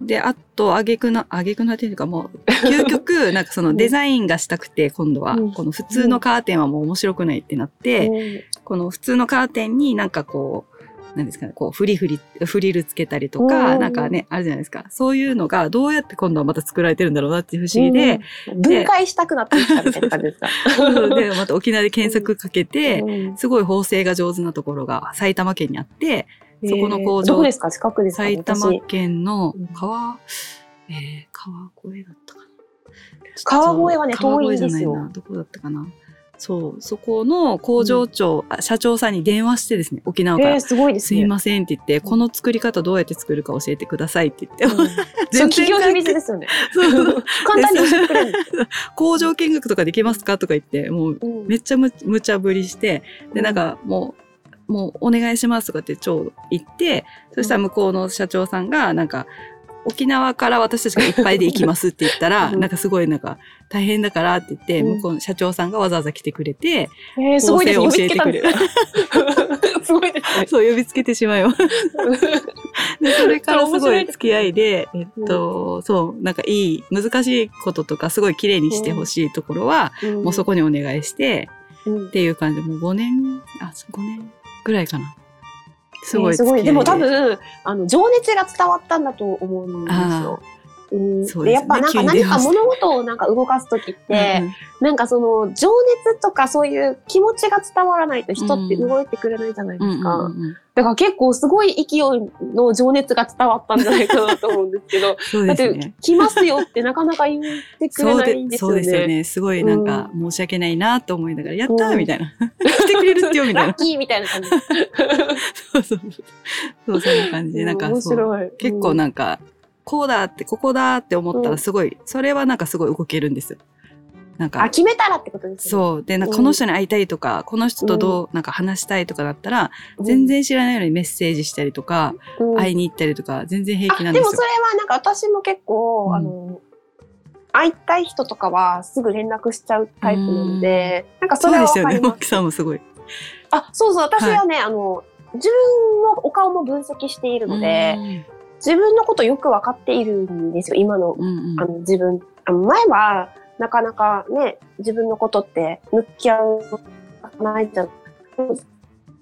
う、で、あと、あげくな、あげくなっていうかもう、究極、なんかそのデザインがしたくて、今度は、うんこの普通のカーテンはもう面白くないってなって、うんこの普通のカーテンになんかこう、なんですかね、こう、フリフリ、フリルつけたりとか、うんなんかね、あるじゃないですか。そういうのがどうやって今度はまた作られてるんだろうなっていう不思議で、うん。分解したくなってきたみたいな感じですか。で、また沖縄で検索かけて、うん。すごい縫製が上手なところが埼玉県にあって、そこの工場えーどこですか？近くですか？埼玉私県のうん。川、えー、川越だったかな。川越はね遠いんですよ。じゃないな。どこだったかな。そう、そこの工場長、あ社長さんに電話してですね、沖縄から。えー、すごいですすね。いませんって言って、この作り方どうやって作るか教えてくださいって言って、うん。そう、企業秘密ですよね。そう簡単に教えてくれる。工場見学とかできますかとか言って、もううん。めっちゃむ無茶ぶりして、で、なんかもう、もうお願いしますとかって超言って、そしたら向こうの社長さんが、なんか、沖縄から私たちがいっぱいで行きますって言ったら、うん。なんかすごいなんか大変だからって言って、うん。向こうの社長さんがわざわざ来てくれて、えー、すごいです。教えてくれる。す すごいですね。そう呼びつけてしまいます。で、それからすごい付き合いで、えっと、そう、なんかいい、難しいこととかすごい綺麗にしてほしいところは、もうそこにお願いして、うん。っていう感じ。で、もう5年、あ、5年ぐらいかな。すごいえーすごい。でも多分、あの、情熱が伝わったんだと思うんですよ。うんですねでやっぱなんか何か物事をなんか動かすときって、うんなんかその情熱とかそういう気持ちが伝わらないと人って動いてくれないじゃないですか。うんだから結構すごい勢いの情熱が伝わったんじゃないかなと思うんですけど、そうだって。来ますよってなかなか言ってくれないんでですよね。そうですよね。すごいなんか申し訳ないなと思いながら、やったーみたいな。来てくれるってよみたいなラッ。キーみたいな感じ。そうそうそう。そう、そんな感じで、なんか面そう白い。結構なんか、こうだって、ここだって思ったうんらすごい、それはなんかすごい動けるんですよ。なんあ、か、決めたらってことですね。そう。で、なんかうんこの人に会いたいとか、この人とどう、なんか話したいとかだったら、全然知らないのにメッセージしたりとか、うん、うん会いに行ったりとか、全然平気なんでもそですよ。れはなんか私も結構、うんあの、会いたい人とかはすぐ連絡しちゃうタイプなので、なんかそそうれはですよね。マ。キさんもすごい。あ、そうそう、私はね、あの、自分のお顔も分析しているので、自分のことよくわかっているんですよ、今の、うん、うん。うんあの、自分。あの前は、なかなかね、自分のことって向き合う、ないじゃん。自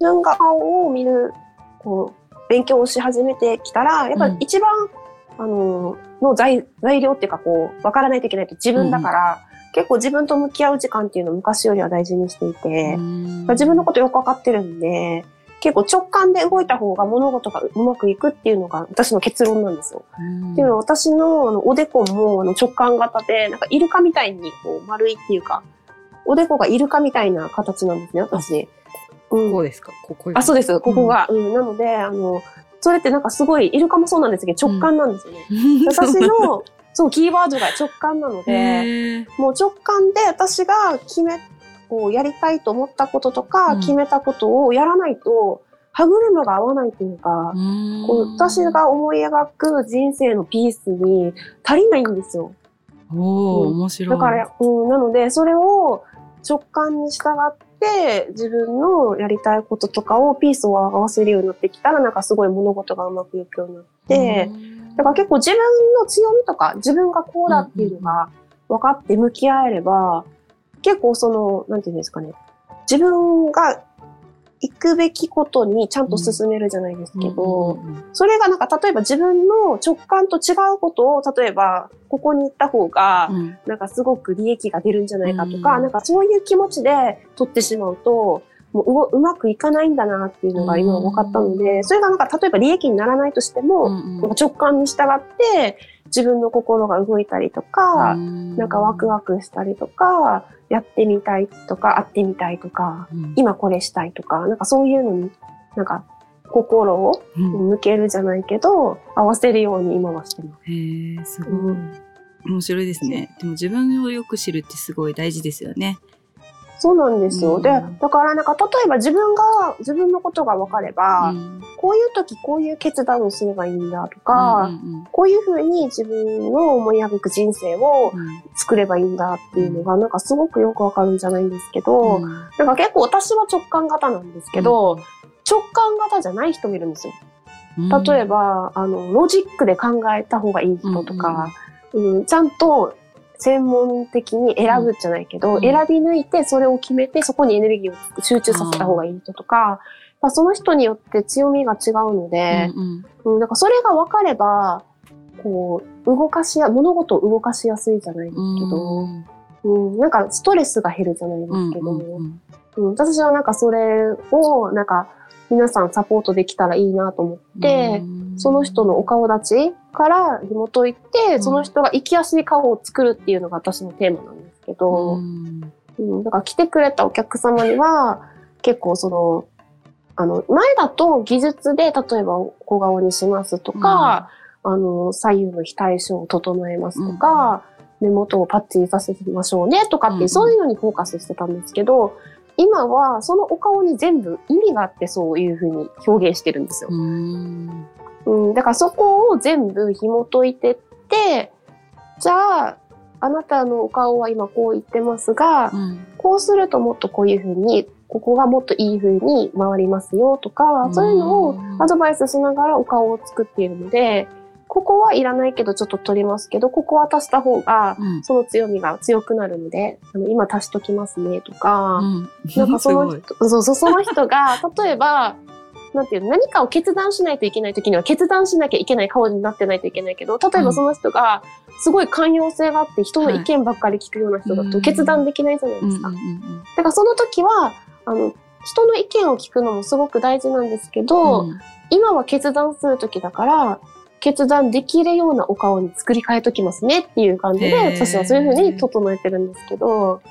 分が顔を見る、こう、勉強をし始めてきたら、やっぱり一番、あの、の材材料っていうか、こう、わからないといけないと自分だから、結構自分と向き合う時間っていうのを昔よりは大事にしていて、自分のことよくわかってるんで、結構直感で動いた方が物事がうまくいくっていうのが私の結論なんですよ。うん。っていうのは私のあのおでこもあの直感型で、なんかイルカみたいにこう丸いっていうか、おでこがイルカみたいな形なんですね、私。うん。こうですか？ここあ、そうです、ここが。うん、なので、あの、それってなんかすごい、イルカもそうなんですけど、直感なんですよね。私の、そう、キーワードが直感なので、もう直感で私が決め、こうやりたいと思ったこととか、うん決めたことをやらないと、歯車が合わないというか、こう私が思い描く人生のピースに足りないんですよ。おおうん面白い。だから、うん、なので、それを直感に従って、自分のやりたいこととかをピースを合わせるようになってきたら、なんかすごい物事がうまくいくようになって、だから結構自分の強みとか、自分がこうだっていうのが分かって向き合えれば、結構その、なんていうんですかね、自分が行くべきことにちゃんと進めるじゃないですけど、うんうんうんそれがなんか例えば自分の直感と違うことを、例えばここに行った方が、うん。うんなんかすごく利益が出るんじゃないかとか、うん。なんかそういう気持ちで取ってしまうと、もううまくいかないんだなっていうのが今分かったので、それがなんか例えば利益にならないとしても、直感に従って自分の心が動いたりとか、なんかワクワクしたりとか、やってみたいとか、会ってみたいとか、うん今これしたいとか、なんかそういうのに、なんか心をうん向けるじゃないけど、合わせるように今はしてます。へえ、すごい。うん面白いですね。でも自分をよく知るってすごい大事ですよね。そうなんですよ。うん。で、だからなんか例えば自分が、自分のことが分かれば、うん。こういう時こういう決断をすればいいんだとか、うんこういうふうに自分の思い描く人生をうん。作ればいいんだっていうのが、なんかすごくよくわかるんじゃないんですけど、うん。なんか結構私は直感型なんですけど、直感型じゃない人もいるんですよ。例えば、あの、ロジックで考えた方がいい人とか、うんちゃんと専門的に選ぶじゃないけど、うん。選び抜いてそれを決めてそこにエネルギーを集中させた方がいい人とか、まあ、その人によって強みが違うので、うんうん。うん、だからそれが分かれば、こう、動かしや、物事を動かしやすいじゃないですけど、うん。うん、なんかストレスが減るじゃないですけど、うんうん。うん私はなんかそれを、なんか皆さんサポートできたらいいなと思って、その人のお顔立ちから紐解いて、ん。その人が生きやすい顔を作るっていうのが私のテーマなんですけうど、ん。うん、だから来てくれたお客様には、結構その、あの、前だと技術で、例えば小顔にしますとか、あの、左右の非対称を整えますとか、目元をパッチリさせましょうねとかってそういうのにフォーカスしてたんですけど、今はそのお顔に全部意味があってそういうふうに表現してるんですよ。うん。うん、だからそこを全部紐解いてって、じゃあ、あなたのお顔は今こう言ってますが、うん。こうするともっとこういうふうに、ここがもっといいふうに回りますよとか、そういうのをアドバイスしながらお顔を作っているので、ここはいらないけどちょっと取りますけど、ここは足した方が、うん。その強みが強くなるので、あの今足しときますねとか、うん。なんかその 人、そうそう、その人が、例えば、なんていうの、何かを決断しないといけない時には決断しなきゃいけない顔になってないといけないけど、例えばその人が、すごい寛容性があって人の意見ばっかり聞くような人だとはい決断できないじゃないですか。うんうん。だからその時は、あの、人の意見を聞くのもすごく大事なんですけど、うん。今は決断する時だから、決断できるようなお顔に作り変えときますねっていう感じで、私はそういうふうに整えてるんですけど、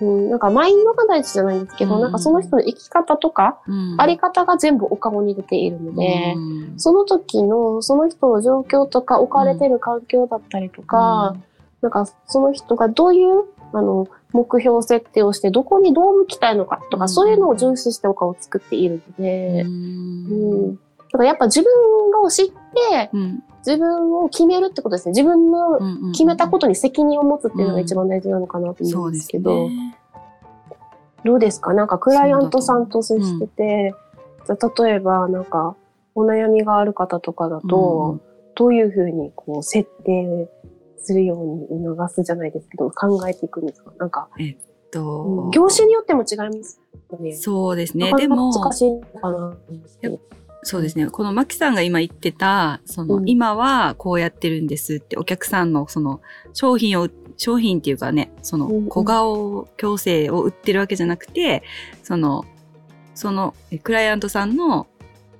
うん、なんかマインドが大事じゃないんですけど、うん。なんかその人の生き方とか、うん。あり方が全部お顔に出ているので、うん。その時の、その人の状況とか置かれてる環境だったりとか、なんかその人がどういう、あの、目標設定をして、どこにどう向きたいのかとか、うん。そういうのを重視してお顔を作っているので、ううん。ん。だからやっぱ自分を知っ自分を決めるってことですね。自分のうん決めたことに責任を持つっていうのが一番大事なのかなと思うんですけど、ね。どうですか？なんかクライアントさんと接してて、じゃあ例えばなんかお悩みがある方とかだと、どういうふうにこう設定するように促すじゃないですけど、考えていくんですか？なんか、とうん業種によっても違いますよね。そうですね。でも難しいのかな。そうですね。このマキさんが今言ってた、その、うん。今はこうやってるんですって、お客さんのその、商品を、商品っていうかね、そのうんうん、小顔矯正を売ってるわけじゃなくて、その、その、えクライアントさんの、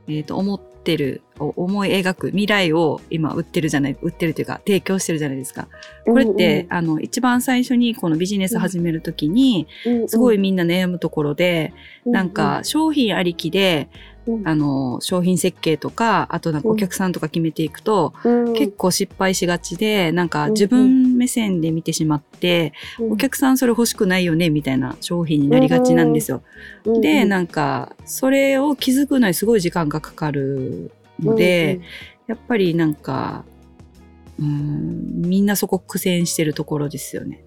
えっ、と、思ってる、お思い描く未来を今売ってるじゃない、売ってるというか、提供してるじゃないですか。これって、あの、一番最初にこのビジネス始めるときに、すごいみんな悩むところで、なんか、商品ありきで、うん。あの、商品設計とか、あとなんかお客さんとか決めていくと、うん。結構失敗しがちで、なんかうん自分目線で見てしまって、お客さんそれ欲しくないよね、みたいな商品になりがちなんですよ。で、なんか、それを気づくのにすごい時間がかかるので、やっぱりなんか、うん、みんなそこ苦戦してるところですよね。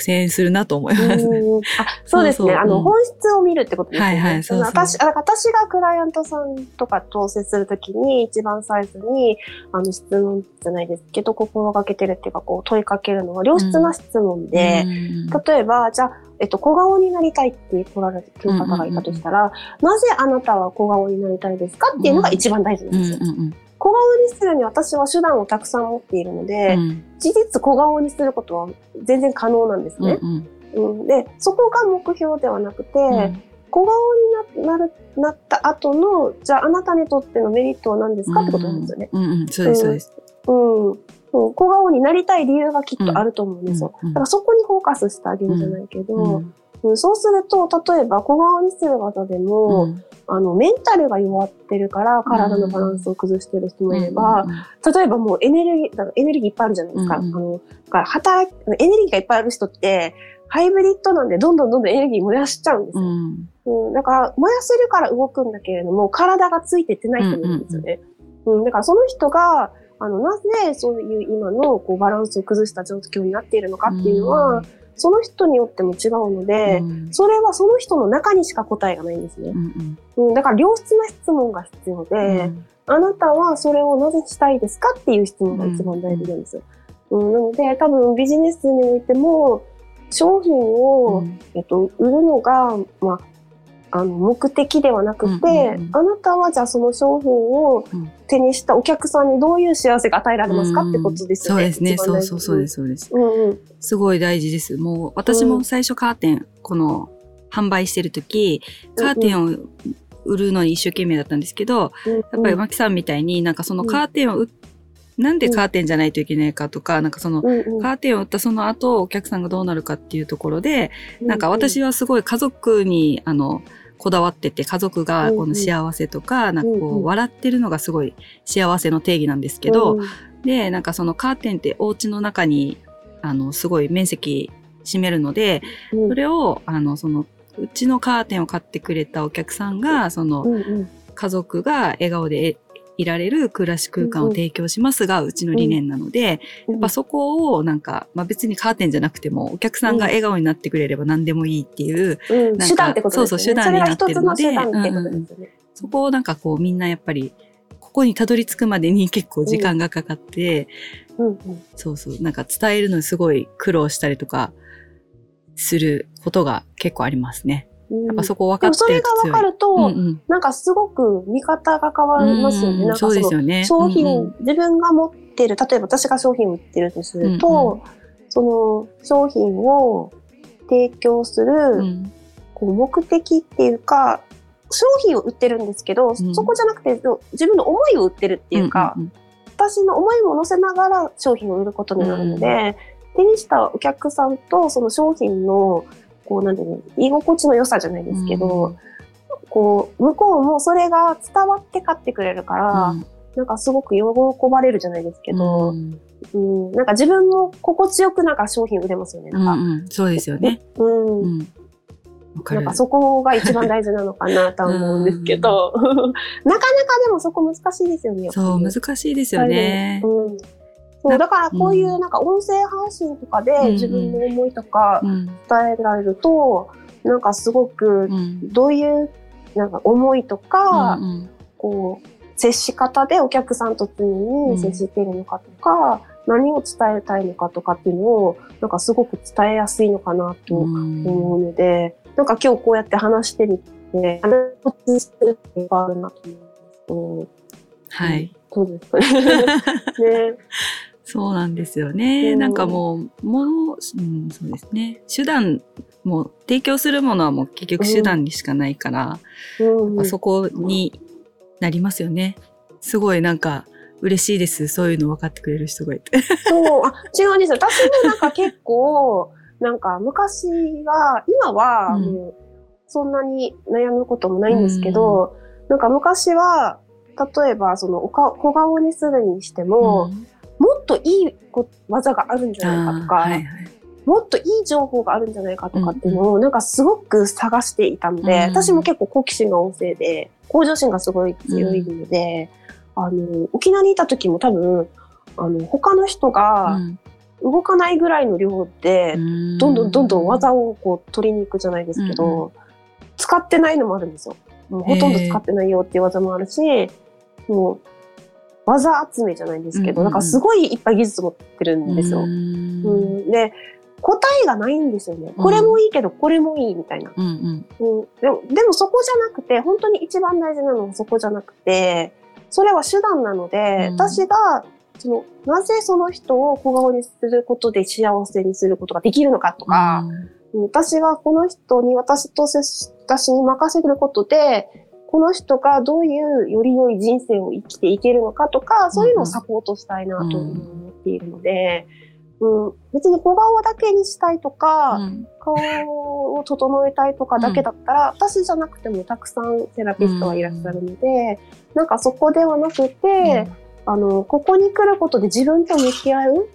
苦戦するなと思います。うんあそうですね。あの、本質を見るってことですね。はいはいそうそう私、あ私がクライアントさんとかと接するときに、一番最初に、あの、質問じゃないですけど、心がけてるっていうか、こう、問いかけるのは、良質な質問で、うん例えば、じゃあ、えっと、小顔になりたいって来られてる方がいたとしたら、なぜあなたは小顔になりたいですかっていうのが一番大事なんうんですよ。うん小顔にするに私は手段をたくさん持っているのうで、ん。事実小顔にすることは全然可能なんですね。うんうん。うん、で、そこが目標ではなくて、うん。小顔にななるなった後の、じゃああなたにとってのメリットは何ですか？ってことなんですよね。うんうん、そうです、そうです。うん。小顔になりたい理由がきっとあると思うんですよ。うんうんだからそこにフォーカスしてあげるじゃないけど、うんうんそうすると、例えば小顔にする方でも、うんあの、メンタルが弱ってるから体のバランスを崩してる人もいれば、例えばもうエネルギー、だからエネルギーいっぱいあるじゃないですか。うんうんあの、だから働き、エネルギーがいっぱいある人って、ハイブリッドなんでどんどんどんどんエネルギー燃やしちゃうんですうよ。んうん、だから、燃やせるから動くんだけれども、体がついてってない人もいるんですよね。うんだからその人が、あの、なぜそういう今のこうバランスを崩した状況になっているのかっていうのは、その人によっても違うので、うん。それはその人の中にしか答えがないんですね。う。んうん、だから良質な質問が必要で、うん。あなたはそれをなぜしたいですかっていう質問が一番大事なんですよ。うん、なので、多分ビジネスにおいても、商品を、えっと、売るのが、まあ、あの、目的ではなくて、うんうんうん。あなたはじゃあその商品をうん。手にしたお客さんにどういう幸せが与えられますかってことですよね。そうですね。そうそうそうです、そうです。うんうん。すごい大事です。もう私も最初カーテン、この販売してる時、カーテンを売るのに一生懸命だったんですけど、うんやっぱりマキさんみたいになんかそのカーテンを売っなんでカーテンじゃないといけないかとか、なんかその、うんうん。カーテンを売ったその後、お客さんがどうなるかっていうところで、うん。なんか私はすごい家族に、あの、こだわってて、家族がこの幸せとか、なんかこう笑ってるのがすごい幸せの定義なんですけど、で、なんかそのカーテンってお家の中に、あの、すごい面積占めるので、うん。それを、あの、その、うちのカーテンを買ってくれたお客さんが、その、家族が笑顔でいられる暮らし空間を提供しますが、うちの理念なので、うんやっぱそこをなんか、まあ、別にカーテンじゃなくても、お客さんが笑顔になってくれれば何でもいいっていう、うん。か手段ってことですよね。そうそう手段になってるのでそこをなんかこうみんなやっぱり、ここにたどり着くまでに結構時間がかかって、うんうん。そうそう、なんか伝えるのにすごい苦労したりとかすることが結構ありますね。うん。やっぱそこ分かってると強い。が分かると、うんうん。なんかすごく見方が変わりますよね。うんなんかそうですのよね。商品、うんうん。自分が持ってる、例えば私が商品を売ってるとすると、その商品を提供する、うん。こう目的っていうか、商品を売ってるんですけど、ん。そこじゃなくて自分の思いを売ってるっていうか、んん私の思いも乗せながら商品を売ることになるので、手にしたお客さんとその商品の、こうなんていうの、居心地の良さじゃないですけど、うんこう、向こうもそれが伝わって買ってくれるから、なんかすごく喜ばれるじゃないですけど、うんうん、なんか自分も心地よくなんか商品売れますよね。なんか、うんうんそうですよね。うん。うん。なんか。そこが一番大事なのかなとは思うんですけど、なかなかでもそこ難しいですよね。そう、難しいですよね。うん。そう、だからこういうなんか音声配信とかでうん自分の思いとかうん。伝えられると、なんかすごくうん。どういうなんか思いとか、うんこう、接し方でお客さんと常に接しているのかとか、何を伝えたいのかとかっていうのを、なんかすごく伝えやすいのかなとうん思うので、なんか今日こうやって話してみて、話するっていうのがあるなと思うんですけど、はい。そうですか ね。ねそうなんですよね。うんなんかもう、もの、うん、そうですね。手段、もう提供するものはもう結局手段にしかないから、うそこになりますよね。すごいなんか嬉しいです。そういうの分かってくれる人がいて。そう、あ、違うんですよ。私もなんか結構、なんか昔は、今はうんもうそんなに悩むこともないんですけど、なんか昔は、例えばそのおか小顔にするにしても、うんもっといいこ技があるんじゃないかとか、はいはい。もっといい情報があるんじゃないかとかっていうのを、なんかすごく探していたので、うん私も結構好奇心が旺盛で、向上心がすごい強いので、あの、沖縄にいた時も多分、あの、他の人が動かないぐらいの量で、うんどんどん。どんどん技をこう取りに行くじゃないですけど、うん。使ってないのもあるんですよ。もうほとんど使ってないよっていう技もあるし、もう技集めじゃないんですけど、うんうんうん。なんかすごいいっぱい技術持ってるんですよ。うん。うん、で、答えがないんですよね。うん。これもいいけど、これもいいみたいな。うんうん。うん、でも、でもそこじゃなくて、本当に一番大事なのはそこじゃなくて、それは手段なので、うん。私が、その、なぜその人を小顔にすることで幸せにすることができるのかとか、私はこの人に私と私に任せることで、この人がどういうより良い人生を生きていけるのかとか、そういうのをサポートしたいなと思っているので、うん、別に小顔だけにしたいとか、うん、顔を整えたいとかだけだったら、うん、私じゃなくてもたくさんセラピストはいらっしゃるので、なんかそこではなくて、あの、ここに来ることで自分と向き合う、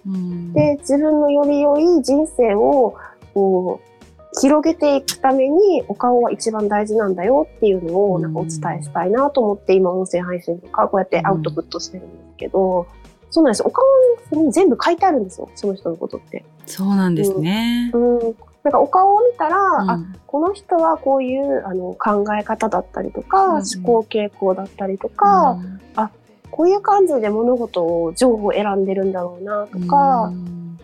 で、自分のより良い人生を、こう、広げていくためにお顔は一番大事なんだよっていうのをなんかお伝えしたいなと思って今音声配信とかこうやってアウトプットしてるんですけど、そうなんです。お顔に全部書いてあるんですよその人のことって。そうなんですね。うん、うん。なんかお顔を見たら、うん、あこの人はこういうあの考え方だったりとか、うん、思考傾向だったりとか、うん、あこういう感じで物事を情報を選んでるんだろうなとか、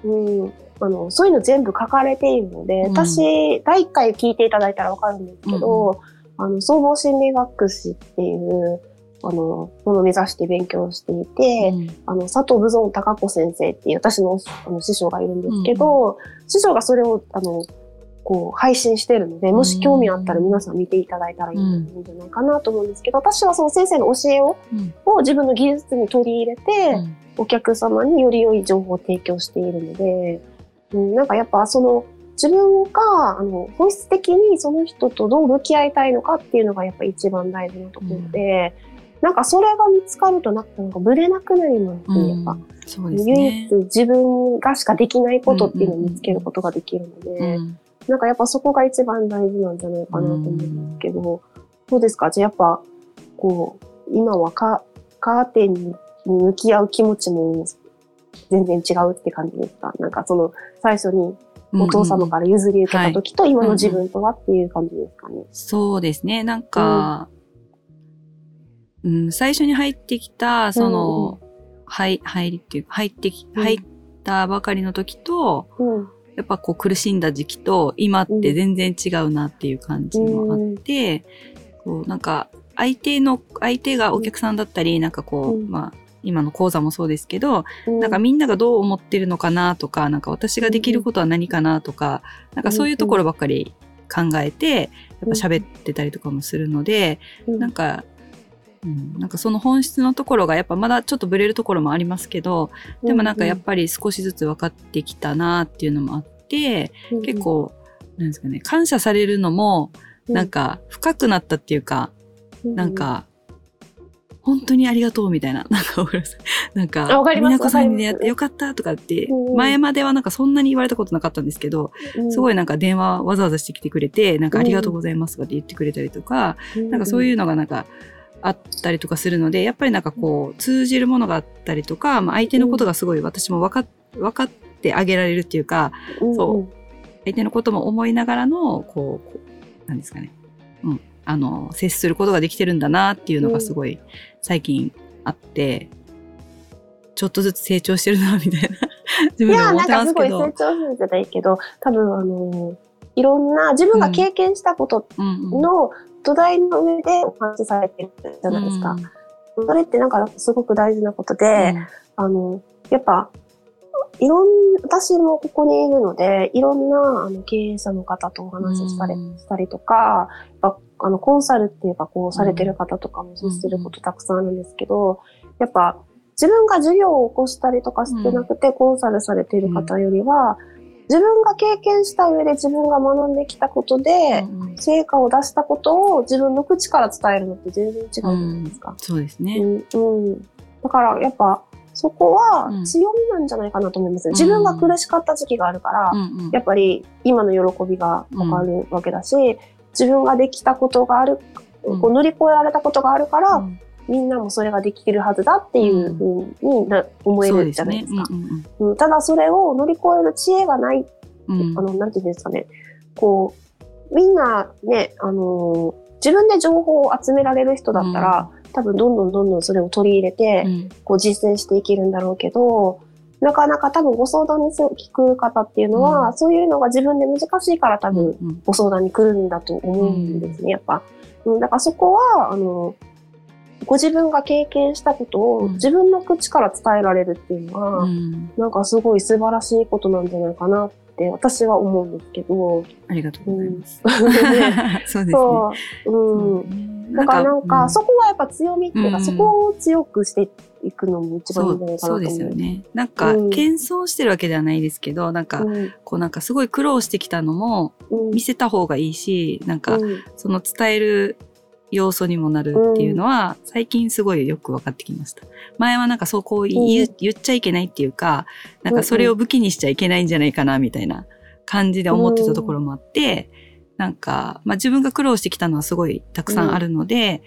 うんあのそういうの全部書かれているので、私第1回聞いていただいたらわかるんですけど、あの総合心理学士っていうあの、ものを目指して勉強していて、うん、あの、佐藤武尊孝子先生っていう私のあの師匠がいるんですけど、うん、師匠がそれを、あの、こう、配信してるので、もし興味あったら皆さん見ていただいたらいいんじゃないかなと思うんですけど、私はその先生の教えを、を自分の技術に取り入れて、お客様により良い情報を提供しているので、うん、なんかやっぱその、自分が、あの、本質的にその人とどう向き合いたいのかっていうのがやっぱ一番大事なところで、うん。なんかそれが見つかるとなんかブレなくなりますね、やっぱ。そうですね、唯一自分がしかできないことっていうのを見つけることができるので、なんかやっぱそこが一番大事なんじゃないかなと思うんですけど、どうですか？じゃあやっぱ、こう、今はカカーテンに向き合う気持ちも全然違うって感じですか？なんかその最初にお父様から譲り受けた時と今の自分とはっていう感じですかね。そうですね。なんか、うん、最初に入ってきた、その、うん、入、入りっていうか、入ってき、うん、入ったばかりの時と、うん、やっぱこう苦しんだ時期と、今って全然違うなっていう感じもあって、こうなんか、相手の、相手がお客さんだったり、なんかこう、まあ、今の講座もそうですけど、なんかみんながどう思ってるのかなとか、なんか私ができることは何かなとか、なんかそういうところばっかり考えて、やっぱ喋ってたりとかもするので、なんかうん、なんかその本質のところがやっぱまだちょっとブレるところもありますけど、でもなんかやっぱり少しずつ分かってきたなっていうのもあって、うん、結構、なんですかね、感謝されるのも、なんか深くなったっていうか、うん、なんか、本当にありがとうみたいな、なんか、なんか、みなこさんに出会ってよかったとかって、前まではなんかそんなに言われたことなかったんですけど、すごいなんか電話わざわざしてきてくれて、なんかありがとうございますとかって言ってくれたりとか、なんかそういうのがなんか、あったりとかするので、やっぱりなんかこう、通じるものがあったりとか、まあ、相手のことがすごい私も分か分かってあげられるっていうか、うん、そう、相手のことも思いながらの、こう、なんですかね。うん。あの、接することができてるんだなっていうのがすごい最近あって、ちょっとずつ成長してるな、みたいな。自分で思ってますけど。いや、なんかすごい成長するんじゃないけど、多分あの、いろんな自分が経験したことの土台の上でお話しされてるじゃないですか。うん、それってなんかすごく大事なことで、うん、あの、やっぱ、いろん、私もここにいるので、いろんなあの経営者の方とお話ししたり,、したりとか、やっぱあのコンサルっていうかこうされてる方とかも接することたくさんあるんですけど、やっぱ自分が授業を起こしたりとかしてなくて、コンサルされている方よりは、自分が経験した上で自分が学んできたことで、成果を出したことを自分の口から伝えるのって全然違うじゃないですか。うん、そうですね、うん。うん。だからやっぱ、そこは強みなんじゃないかなと思います。うん、自分が苦しかった時期があるから、うんやっぱり今の喜びがわかるわけだし、自分ができたことがある、こう乗り越えられたことがあるから、みんなもそれができてるはずだっていうふうにな、思えるじゃないですか。ただそれを乗り越える知恵がない、うん、あの、なんていうんですかね。こう、みんなね、あのー、自分で情報を集められる人だったら、うん、多分どんどんどんどんそれを取り入れて、うん、こう実践していけるんだろうけど、なかなか多分ご相談に聞く方っていうのは、うん、そういうのが自分で難しいから多分ご相談に来るんだと思うんですね、やっぱ。うん、だからそこは、あの、ご自分が経験したことを自分の口から伝えられるっていうのは、うん、なんかすごい素晴らしいことなんじゃないかなって私は思うんですけど。ありがとうございます。ね そうですね。そう。うん。だからなんか、そこはやっぱ強みっていうか、うんそこを強くしていくのも一番いいんじゃないかなと思う。そうですよね。なんか、うん謙遜してるわけではないですけど、なんか、うん。こうなんかすごい苦労してきたのもうん。見せた方がいいし、なんか、うんその伝える要素にもなるっていうのは、最近すごいよく分かってきました。前はなんかそうこう言っちゃいけないっていうか、なんかそれを武器にしちゃいけないんじゃないかなみたいな感じで思ってたところもあって、なんか、まあ自分が苦労してきたのはすごいたくさんあるので、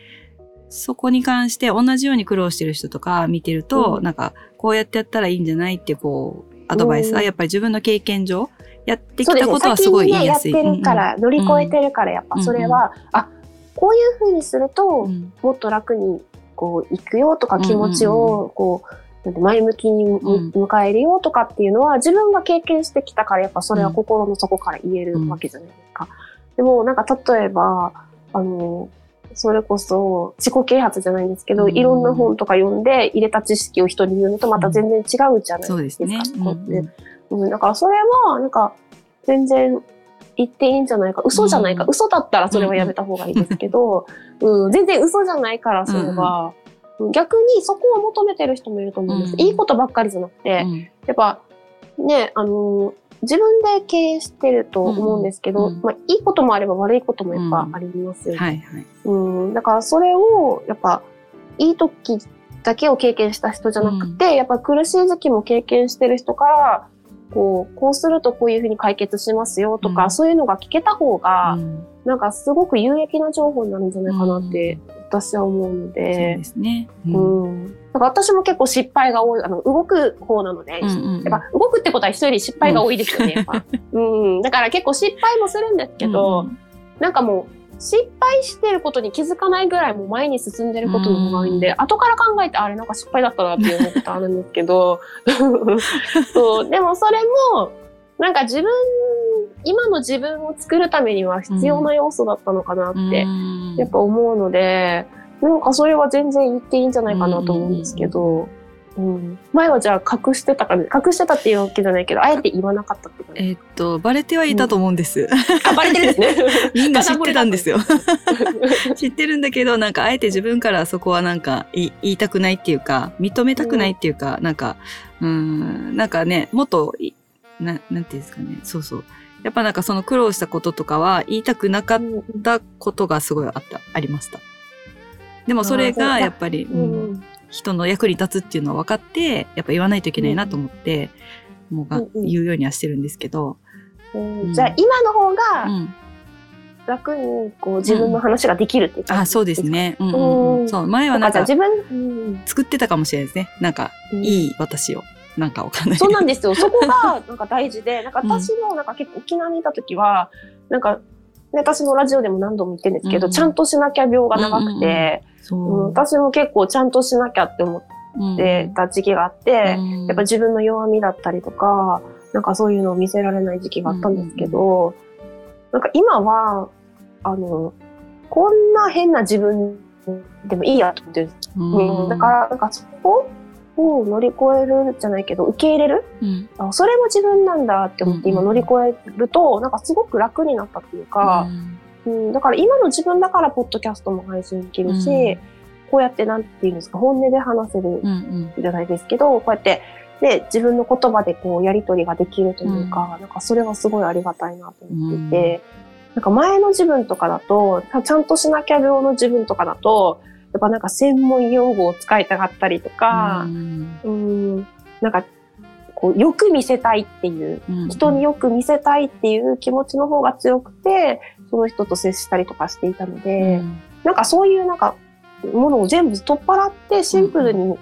そこに関して同じように苦労してる人とか見てると、うん。なんかこうやってやったらいいんじゃないってこう、アドバイスはうん。やっぱり自分の経験上、やってき。たことはすごい言いやすい。やってるから、乗り越えてるから、やっぱそれは、あ、こういう風にすると、もっと楽に、こう、行くよとか気持ちを、こう、前向きに迎えるよとかっていうのは、自分が経験してきたから、やっぱそれは心の底から言えるわけじゃないですか。でも、なんか例えば、あの、それこそ自己啓発じゃないんですけど、うんいろんな本とか読んで入れた知識を人に言うのとまた全然違うじゃないでですか。すね。そこってうんうん、だからそれは、なんか、全然言っていいんじゃないか。嘘じゃないか。うん嘘だったらそれはやめた方がいいですけど、うん、全然嘘じゃないから、それは。逆にそこを求めてる人もいると思うんです。うんいいことばっかりじゃなくて、うんやっぱ、ね、あのー自分で経営してると思うんですけど、うんうんまあ、いいこともあれば悪いこともやっぱありますよね。はいはい。うん、だからそれを、やっぱ、いい時だけを経験した人じゃなくて、やっぱ苦しい時期も経験してる人から、こう、こうするとこういうふうに解決しますよとか、うん。そういうのが聞けた方が、うん。なんかすごく有益な情報になるんじゃないかなって、私は思うのそうでで、すね。ううんん。だから私も結構失敗が多い、あの、動く方なので、うんうんうんやっぱ動くってことは人より失敗が多いですよね、やっぱ。うん。だから結構失敗もするんですけど、うんなんかもう、失敗してることに気づかないぐらいもう前に進んでることの方が多いんで、後から考えて、あれなんか失敗だったなっていうことあるんですけど、そう、でもそれも、なんか自分、今の自分を作るためには必要な要素だったのかなって、うんやっぱ思うので、なんかそれは全然言っていいんじゃないかなと思うんですけど、うん、前はじゃあ隠してたから、隠してたっていうわけじゃないけど、あえて言わなかったって感じ。えーっと、バレてはいたと思うんです。あ、バレてるんですね。みんな知ってたんですよ。知ってるんだけど、なんかあえて自分からそこはなんか言い言いたくないっていうか、認めたくないっていうか、なんか、うーん、なんかね、もっとい、ななんていうんですかね、そうそう。やっぱなんかその苦労したこととかは言いたくなかったことがすごいあった、ありました。でもそれがやっぱり、ううんん人の役に立つっていうのは分かって、やっぱ言わないといけないなと思って、もうがうんうん言うようにはしてるんですけど、うんうんじゃあ今の方うがん。楽にこう自分の話ができるっていう感じあ、そうです。ね。うんうんう。うんんそう、前はななんんか自分、うん作ってたかもしれないですね。なんか、うんいい私を。なんかわかんない。そうなんですよ。そこがなんか大事で、なんか私もなんか結構沖縄にいた時は、なんか、ね私のラジオでも何度も言ってるんですけど、うん。ちゃんとしなきゃ病が長くて、私も結構ちゃんとしなきゃって思ってた時期があって、やっぱ自分の弱みだったりとか、なんかそういうのを見せられない時期があったんですけど、なんか今は、あの、こんな変な自分でもいいやと思ってるうん、だから、なんかそこを乗り越えるじゃないけど、受け入れる？うん、あそれも自分なんだって思って今うん乗り越えると、なんかすごく楽になったっていうか、うん、だから今の自分だからポッドキャストも配信できるし、うん。こうやってなんていうんですか、本音で話せるうんうんじゃないですけど、こうやって、ね、自分の言葉でこうやりとりができるというか、なんかそれはすごいありがたいなと思っていて、なんか前の自分とかだと、ちゃんとしなきゃ病の自分とかだと、やっぱなんか専門用語を使いたかったりとかう、ん。うん、なんか、こう、よく見せたいっていう、うん人によく見せたいっていう気持ちの方が強くて、その人と接したりとかしていたので、なんかそういうなんか、ものを全部取っ払ってシンプルに、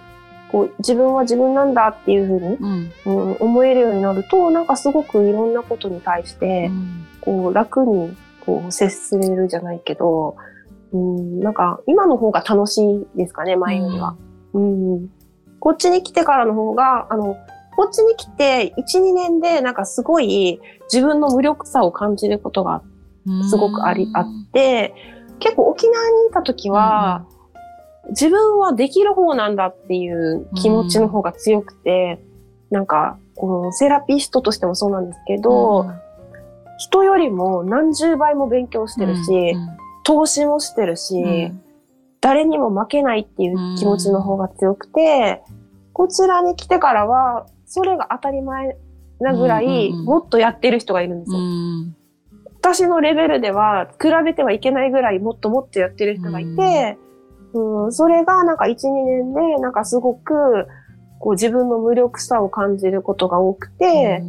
こう、自分は自分なんだっていうふうに、うん。うん、思えるようになると、なんかすごくいろんなことに対して、こう、楽に、こう、接すれるじゃないけど、うん、なんか、今の方が楽しいですかね、前よりは。うん。こっちに来てからの方が、あの、こっちに来て、1、2年で、なんかすごい自分の無力さを感じることがうんすごくあり、あって、結構沖縄にいた時は、自分はできる方なんだっていう気持ちの方が強くて、なんか、このセラピストとしてもそうなんですけど、人よりも何十倍も勉強してるし、投資もしてるし、誰にも負けないっていう気持ちの方が強くて、こちらに来てからは、それが当たり前なぐらい、もっとやってる人がいるんですよ。私のレベルでは、比べてはいけないぐらいもっともっとやってる人がいて、うん、それがなんか1、2年で、なんかすごく、こう自分の無力さを感じることが多くて、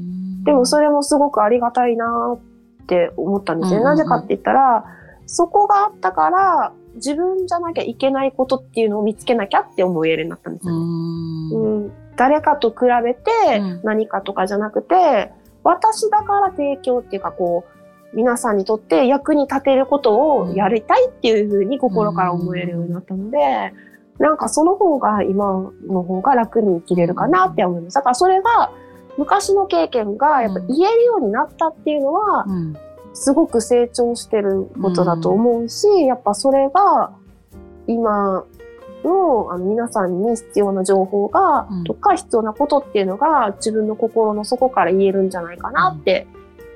でもそれもすごくありがたいなって思ったんですね。なぜかって言ったら、そこがあったから、自分じゃなきゃいけないことっていうのを見つけなきゃって思えるようになったんですよね。うん。誰かと比べて何かとかじゃなくて、うん、私だから提供っていうかこう、皆さんにとって役に立てることをやりたいっていうふうに心から思えるようになったので、うん、なんかその方が今の方が楽に生きれるかなって思います。だからそれが昔の経験がやっぱ言えるようになったっていうのは、すごく成長してることだと思うし、やっぱそれが今のあの皆さんに必要な情報が、うん、とか必要なことっていうのが自分の心の底から言えるんじゃないかなって、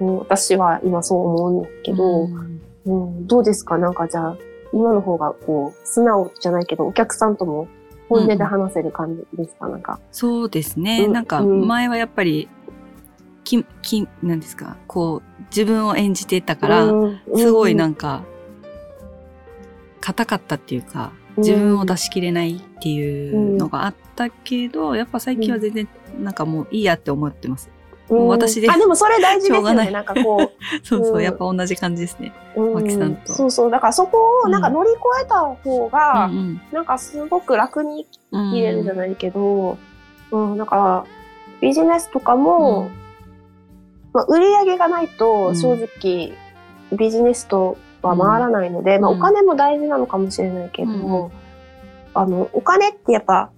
うん、私は今そう思うんですけど、うん、うん、どうですか？なんかじゃあ今の方がこう素直じゃないけどお客さんとも本音で話せる感じですか、なんか。そうですね。なんか前はやっぱりき、き、なんですか、こう、自分を演じてたから、すごいなんか、硬かったっていうか、自分を出し切れないっていうのがあったけど、やっぱ最近は全然なんかもういいやって思ってます。もう私で。あ、でもそれ大事ですよね。なんかこう。そうそう、やっぱ同じ感じですね。マキさんと。そうそう。だからそこをなんか乗り越えた方が、なんかすごく楽に生きれるじゃないけど、うん、だからビジネスとかも、まあ、売り上げがないと正直ビジネスとは回らないので、うん、まあ、お金も大事なのかもしれないけども、うん、あの、お金ってやっぱ、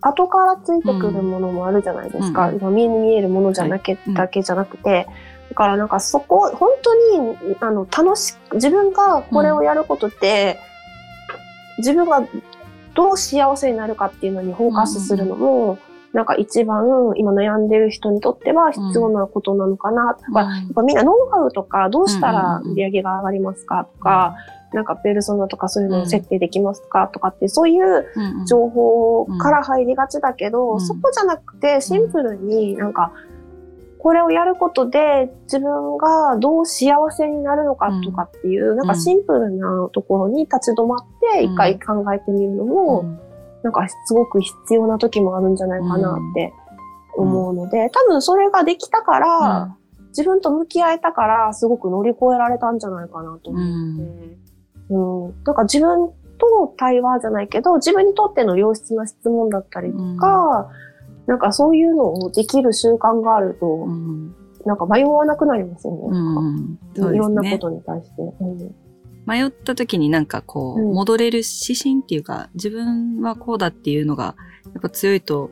後からついてくるものもあるじゃないですか。うん、目に見えるものじゃなけ、だけじゃなくて、だからなんかそこ、本当に、あの、楽しく、自分がこれをやることって、自分がどう幸せになるかっていうのにフォーカスするのも、なんか一番今悩んでる人にとっては必要なことなのかなとか、うん、やっぱみんなノウハウとかどうしたら売り上げが上がりますかとか、なんかペルソナとかそういうのを設定できますかとかってそういう情報から入りがちだけど、そこじゃなくてシンプルになんかこれをやることで自分がどう幸せになるのかとかっていう、なんかシンプルなところに立ち止まって一回考えてみるのも、なんかすごく必要な時もあるんじゃないかなって思うので、多分それができたから、自分と向き合えたから、すごく乗り越えられたんじゃないかなと思って、うん、うん、なんか自分と対話じゃないけど、自分にとっての良質な質問だったりとか、うん、なんかそういうのをできる習慣があると、うん、なんか迷わなくなりますよね。うん、いろんなことに対して。うん迷った時になんかこう、戻れる指針っていうか、自分はこうだっていうのが、やっぱ強いと、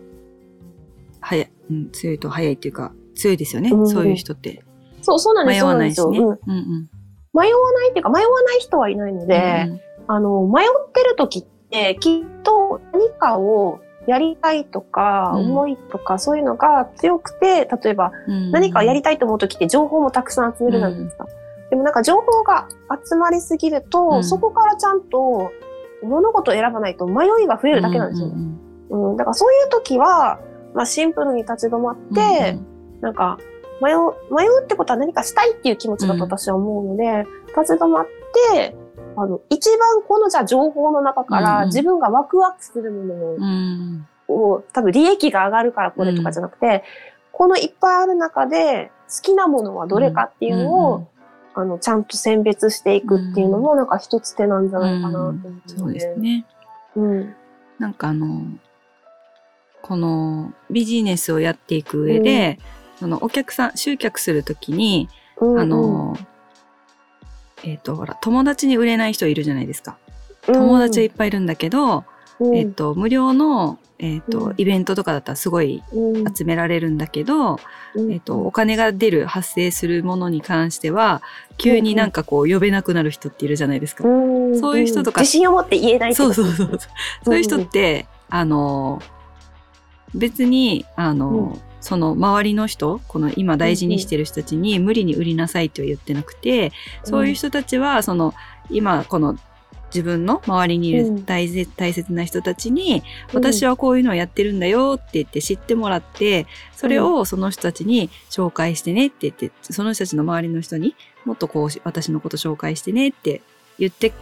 早い、うん、強いと早いっていうか、強いですよね、うん、そういう人って。そう、そうなんです迷わないしね。うん。うん、迷わないっていうか、迷わない人はいないので、うん、あの、迷ってる時って、きっと何かをやりたいとか、思いとか、そういうのが強くて、例えば、何かやりたいと思う時って情報もたくさん集めるじゃないですか。でもなんか情報が集まりすぎると、うん、そこからちゃんと物事を選ばないと迷いが増えるだけなんですよ。うん、うんうん、だからそういう時は、まあシンプルに立ち止まって、うんうん、なんか迷う、迷うってことは何かしたいっていう気持ちだと私は思うので、立ち止まって、あの、一番このじゃあ情報の中から自分がワクワクするものを、多分利益が上がるからこれとかじゃなくて、このいっぱいある中で好きなものはどれかっていうのをあの、ちゃんと選別していくっていうのも、なんか一つ手なんじゃないかなと思って、うん、そうですね。うん。なんかあの、このビジネスをやっていく上で、うん、そのお客さん、集客するときに、うんうん、あの、えっ、ー、と、ほら、友達に売れない人いるじゃないですか。友達はいっぱいいるんだけど、うん、えっ、ー、と、無料のえっ、ー、と、うん、イベントとかだったらすごい集められるんだけど、うん、えっ、ー、と、お金が出る、発生するものに関しては、急になんかこう呼べなくなる人っているじゃないですか。うん、そういう人とか。自信を持って言えないそうそうそう。そう。いう人って、あの、別に、あの、その周りの人この今大事にしてる人たちに無理に売りなさいとは言ってなくて、そういう人たちはその今この自分の周りにいる大切,、大切な人たちに、私はこういうのをやってるんだよって言って知ってもらってそれをその人たちに紹介してねって言ってその人たちの周りの人にもっとこう私のこと紹介してねって言って、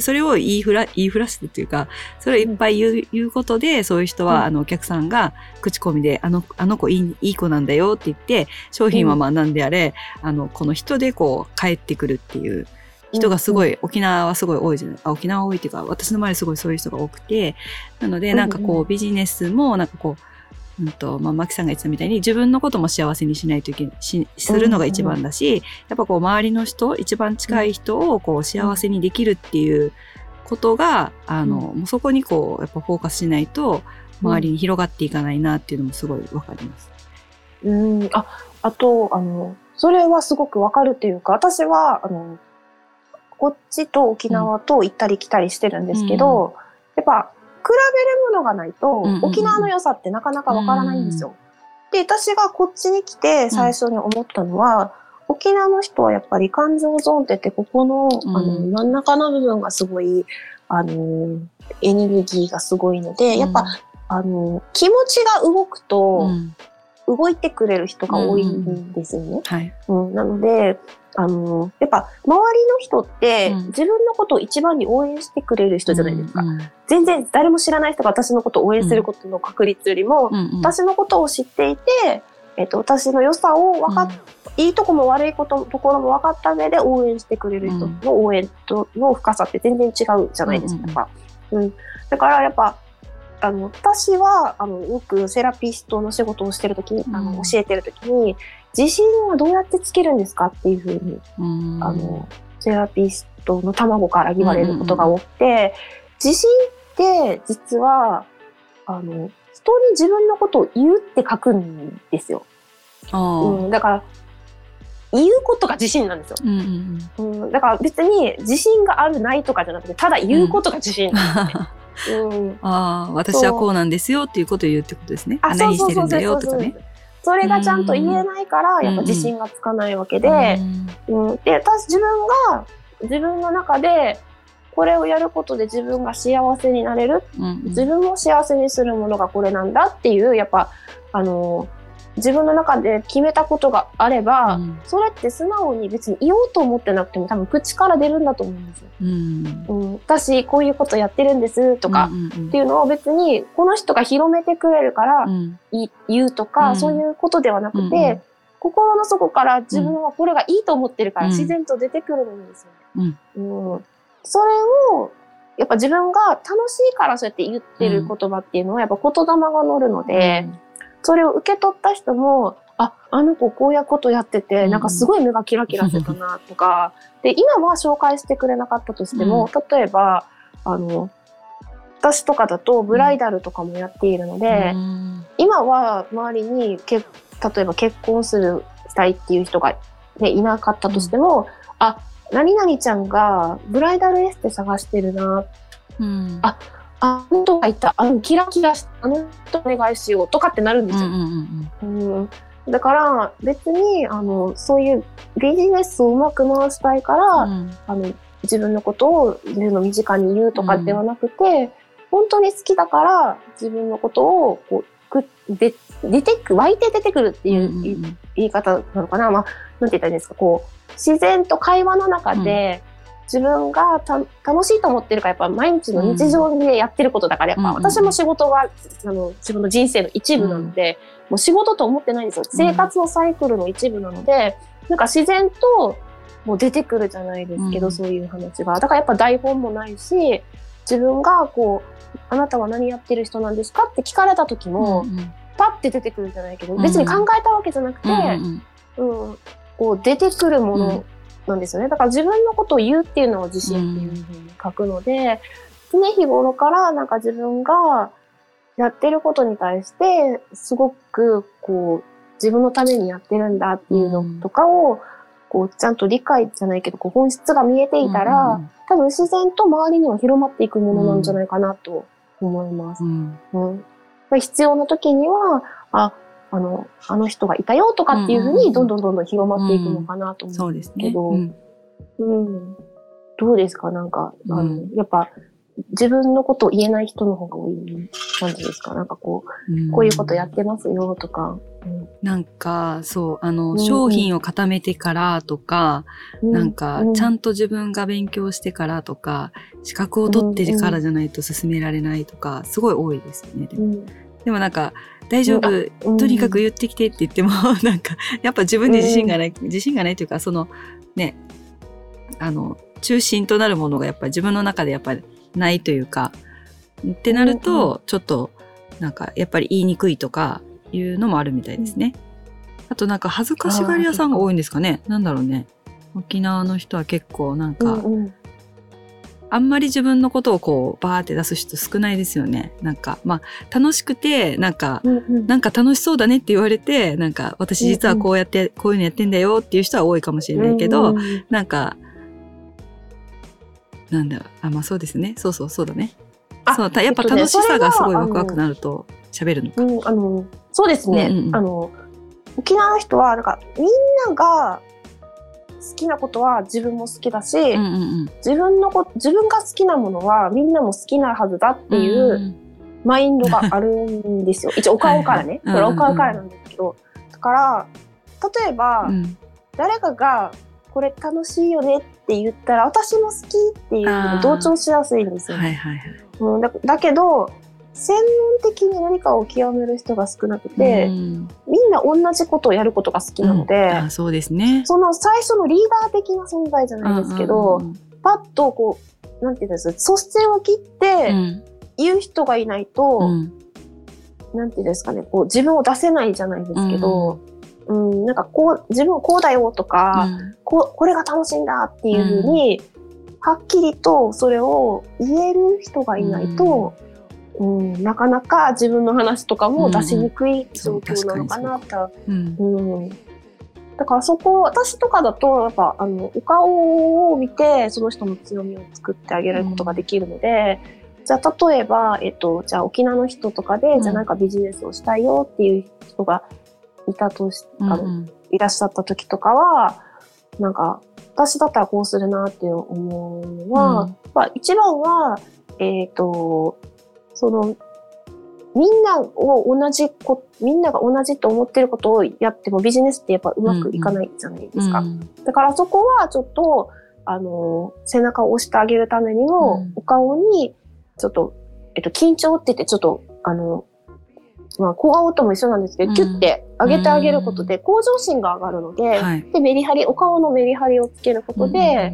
それを言いふら、言いふらすっていうか、それをいっぱい言ううん、言うことで、そういう人は、あの、お客さんが口コミで、あの、あの子いいいい子なんだよって言って、商品はまあ何であれ、うん、あの、この人でこう、帰ってくるっていう人がすごい、うん沖縄はすごい多いじゃないあ、沖縄多いっていうか、私の周りすごいそういう人が多くて、なので、なんかこう、ビジネスも、なんかこう、うんとまあ、マキさんが言ってたみたいに自分のことも幸せにしないといけないしするのが一番だし、うんうん、やっぱこう周りの人一番近い人をこう幸せにできるっていうことが、うん、あのもうそこにこうやっぱフォーカスしないと周りに広がっていかないなっていうのもすごいわかります。うん、ああとあのそれはすごくわかるっていうか私はあのこっちと沖縄と行ったり来たりしてるんですけど、うん、やっぱ比べるものがないと、沖縄の良さってなかなかわからないんですよ。で、私がこっちに来て最初に思ったのは、沖縄の人はやっぱり感情ゾーンって言って、ここの、あの、真ん中の部分がすごい、あの、エネルギーがすごいので、やっぱ、あの、気持ちが動くと、動いてくれる人が多いんですよね。はい。うん、なので、あの、やっぱ周りの人って、自分のことを一番に応援してくれる人じゃないですか。うんうん、全然誰も知らない人が私のことを応援することの確率よりも、うんうん、私のことを知っていて、えっと、私の良さを分かっ、うん、いいとこも悪いことところも分かった上で応援してくれる人の応援との深さって全然違うじゃないですか。やっぱ。うん、だからやっぱあの私はあのよくセラピストの仕事をしてる時に、あの教えてる時に自信はどうやってつけるんですかっていうふうに、あのセラピストの卵から言われることが多くて、自信って実はあの人に自分のことを言うって書くんですよ。うん、だから言うことが自信なんですよ、うんうんうん、だから別に自信があるないとかじゃなくてただ言うことが自信なんですね。うん、ああ私はこうなんですよっていうことを言うってことですね。あ何してるんだよとかね。それがちゃんと言えないからやっぱ自信がつかないわけで、うん、で私自分が自分の中でこれをやることで自分が幸せになれる、うんうん、自分を幸せにするものがこれなんだっていうやっぱあの自分の中で決めたことがあれば、うん、それって素直に別に言おうと思ってなくても多分口から出るんだと思うんですよ。うん、うん、私こういうことやってるんですとかっていうのを別にこの人が広めてくれるから、言うとか、そういうことではなくて、心の底から自分はこれがいいと思ってるから自然と出てくるんですよね。うん。それをやっぱ自分が楽しいからそうやって言ってる言葉っていうのはやっぱ言霊が乗るので、うんそれを受け取った人も、あ、あの子こういうことやってて、なんかすごい目がキラキラしてたなとか、で、今は紹介してくれなかったとしても、例えば、あの、私とかだとブライダルとかもやっているので、今は周りにけ、例えば結婚するしたいっていう人が、ね、いなかったとしても、あ、何々ちゃんがブライダルエステ探してるな、うん、ああの人がいた、あのキラキラした、あの人お願いしようとかってなるんですよ。うんだから別にあのそういうビジネスをうまく回したいから、うん、あの自分のことを自分の身近に言うとかではなくて、うん、本当に好きだから自分のことをこうくで出てく湧いて出てくるっていう、言い方なのかな、まあ、なんて言ったらいいんですか。こう自然と会話の中で、自分がた楽しいと思ってるからやっぱ毎日の日常でやってることだからやっぱ私も仕事があの自分の人生の一部なので、もう仕事と思ってないんですよ。生活のサイクルの一部なのでなんか自然ともう出てくるじゃないですけど、そういう話が。だからやっぱ台本もないし自分がこうあなたは何やってる人なんですかって聞かれた時も、パッて出てくるじゃないけど、別に考えたわけじゃなくて、うんこう出てくるものなんですよね。だから自分のことを言うっていうのを自信っていうふうに書くので、常日頃からなんか自分がやってることに対して、すごくこう、自分のためにやってるんだっていうのとかを、こう、ちゃんと理解じゃないけど、こう本質が見えていたら、多分自然と周りには広まっていくものなんじゃないかなと思います。うん、うん、必要な時には、あ、あの、あの人がいたよとかっていうふうに、どんどんどんどん広まっていくのかなと思そううんですね。けど、うんうん。どうですか？なんか、あの、うん。やっぱ、自分のことを言えない人の方が多い感じですか？なんかこう、こういうことやってますよとか。なんか、そう、あの、うん商品を固めてからとか、うん。なんか、ちゃと、んと自分が勉強してからとか、資格を取ってからじゃないと進められないとか、すごい多いですよね。でもなんか、大丈夫、うんとにかく言ってきてって言っても、なんか、やっぱ自分で自信がない、自信がないというか、その、ね、あの、中心となるものがやっぱり自分の中でやっぱりないというか、ってなると、ちょっと、なんか、やっぱり言いにくいとか、いうのもあるみたいですね。あとなんか、恥ずかしがり屋さんが多いんですかね。なんだろうね。沖縄の人は結構なんか、うんうんあんまり自分のことをこう、バーって出す人少ないですよね。なんか、まあ、楽しくて、なんか、うんうんなんか楽しそうだねって言われて、なんか私実はこうやって、こういうのやってんだよっていう人は多いかもしれないけど、うんうんなんか、なんだろう、あ、まあそうですね。そうそう、そうだね。あそう、たやっぱ楽しさがすごいワクワクなると喋るのか。うん、あの、そうですね。うんうんうんあの、沖縄の人は、なんか、みんなが好きなことは自分も好きだし、うんうん自分のこ、自分が好きなものはみんなも好きなはずだってうん。いうマインドがあるんですよ。一応、お顔からね。これお顔からなんですけど。だから、例えば、うん誰かが、これ楽しいよねって言ったら、私も好きっていうのを同調しやすいんですよね。はいはいはい。うん、だだけど、専門的に何かを極める人が少なくて、うん。みんな同じことをやることが好きなので、あそうですね。その最初のリーダー的な存在じゃないですけど、うんうんパッとこう、なんていうんですか、率先を切ってうん。言う人がいないと、うん。なんていうんですかね、こう自分を出せないじゃないですけど、うん、なんかこう、自分はこうだよとか、うん。こう、これが楽しいんだっていうふうに、はっきりとそれを言える人がいないと、うんなかなか自分の話とかも出しにくい状況なのかなと。うんうん。だからそこ、私とかだと、やっぱ、あの、お顔を見て、その人の強みを作ってあげることができるので、じゃあ、例えば、えっと、じゃあ、沖縄の人とかで、うん。じゃあ、なんかビジネスをしたいよっていう人がいたとし、あのうん。いらっしゃった時とかは、なんか、私だったらこうするなって思うのは、うん。やっぱ一番は、えっ、と、その、みんなを同じこ、みんなが同じと思ってることをやってもビジネスってやっぱうまくいかないじゃないですか。うん。だからそこはちょっと、あの、背中を押してあげるためにも、うん。お顔に、ちょっと、えっと、緊張って言って、ちょっと、あの、まあ、小顔とも一緒なんですけど、うん。キュッて上げてあげることで、向上心が上がるので、はい。で、メリハリ、お顔のメリハリをつけることで、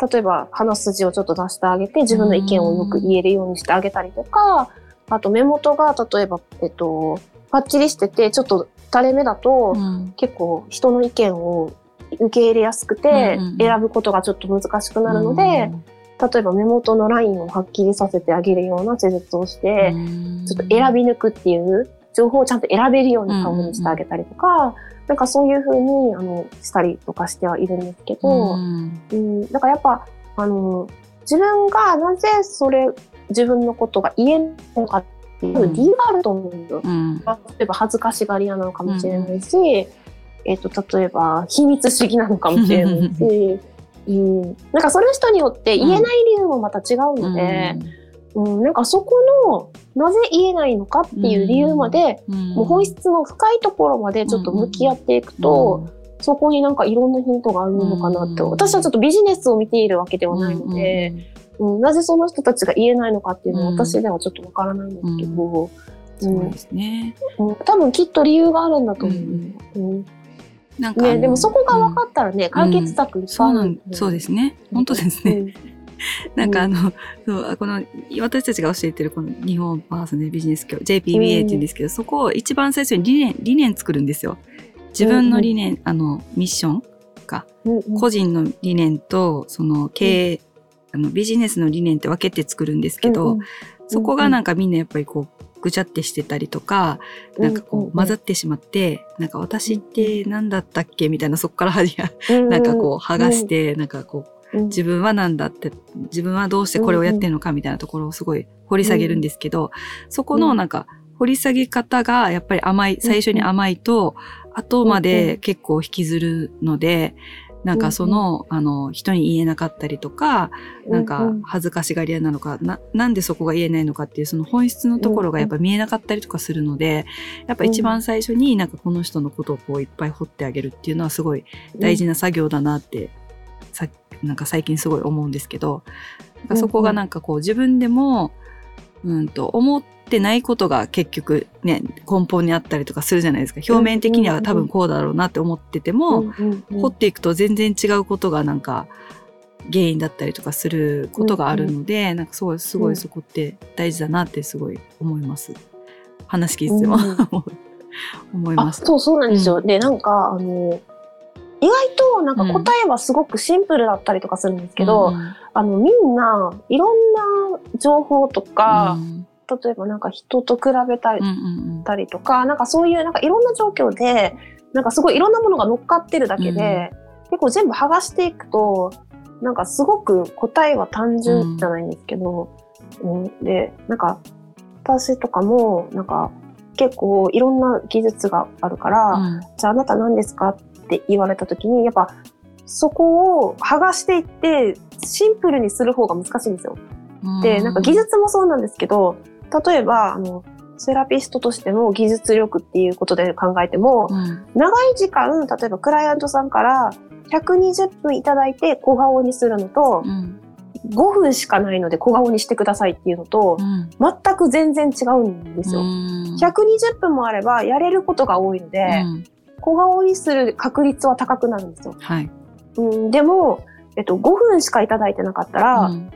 例えば鼻筋をちょっと出してあげて、自分の意見をよく言えるようにしてあげたりとか、あと目元が例えば、えっと、パッチリしてて、ちょっと垂れ目だと、うん。結構人の意見を受け入れやすくて、選ぶことがちょっと難しくなるので、例えば目元のラインをはっきりさせてあげるような施術をして、ちょっと選び抜くっていう情報をちゃんと選べるように顔にしてあげたりとか、なんかそういう風にあのしたりとかしてはいるんですけど、うん。うん、だからやっぱ、あの、自分がなぜそれ、自分のことが言えないのかっていう理由があると思うんですよ。うん。例えば恥ずかしがり屋なのかもしれないし、えっ、と、例えば秘密主義なのかもしれないし、うん、なんかそれ人によって言えない理由もまた違うので、うんなんかそこの、なぜ言えないのかっていう理由まで、うん。もう本質の深いところまでちょっと向き合っていくと、そこになんかいろんなヒントがあるのかなって、うん。私はちょっとビジネスを見ているわけではないので、うんなぜその人たちが言えないのかっていうのはうん。私ではちょっとわからないんですけど、そうですね。うん。多分きっと理由があるんだと思う。うん。ね、なんかあのでもそこが分かったらね、解決策いっぱそうなんいある、そうですね。本当ですね。う んなんかあの、そうこの、私たちが教えてるこの日本パーソナルビジネス教、JPBA って言うんですけど、そこを一番最初に理念、理念作るんですよ。自分の理念、あの、ミッションか、個人の理念と、その経営、あの、ビジネスの理念って分けて作るんですけど、そこがなんかみんなやっぱりこう、ぐちゃってしてたりとか、なんかこう混ざってしまって、なんか私って何だったっけみたいなそこからはじなんかこう剥がし、て、なんかこううん自分は何だって、自分はどうしてこれをやってるのかみたいなところをすごい掘り下げるんですけど、そこのなんか掘り下げ方がやっぱり甘い、最初に甘いと、後まで結構引きずるので、なんかその、あの、人に言えなかったりとか、なんか恥ずかしがり屋なのか、な、なんでそこが言えないのかっていうその本質のところがやっぱ見えなかったりとかするので、やっぱ一番最初になんかこの人のことをこういっぱい掘ってあげるっていうのはすごい大事な作業だなって、さなんか最近すごい思うんですけど、なんかそこがなんかこう自分でも、うんと思ってないことが結局ね、根本にあったりとかするじゃないですか。表面的には多分こうだろうなって思ってても、掘っていくと全然違うことがなんか原因だったりとかすることがあるので、なんかすごいすごいそこって大事だなってすごい思います。話聞いてても、思いまあ、す。そう、そうなんですよ。で、なんか、あの、意外となんか答えはすごくシンプルだったりとかするんですけど、うん。あの、みんないろんな情報とか、うん。例えばなんか人と比べたりうんうんたりとか、なんかそういうなんかいろんな状況で、なんかすごいいろんなものが乗っかってるだけで、結構全部剥がしていくと、なんかすごく答えは単純じゃないんですけど、うん。で、なんか私とかもなんか結構いろんな技術があるから、うん。じゃああなた何ですかって言われた時に、やっぱそこを剥がしていって、シンプルにする方が難しいんですよ。うん。で、なんか技術もそうなんですけど、例えば、あの、セラピストとしての技術力っていうことで考えても、うん。長い時間、例えばクライアントさんから120分いただいて小顔にするのと、うん。5分しかないので小顔にしてくださいっていうのと、うん。全く全然違うんですよ。うん。120分もあればやれることが多いので、うん小顔にする確率は高くなるんですよ。はい。うん、でも、えっと、5分しかいただいてなかったら、うん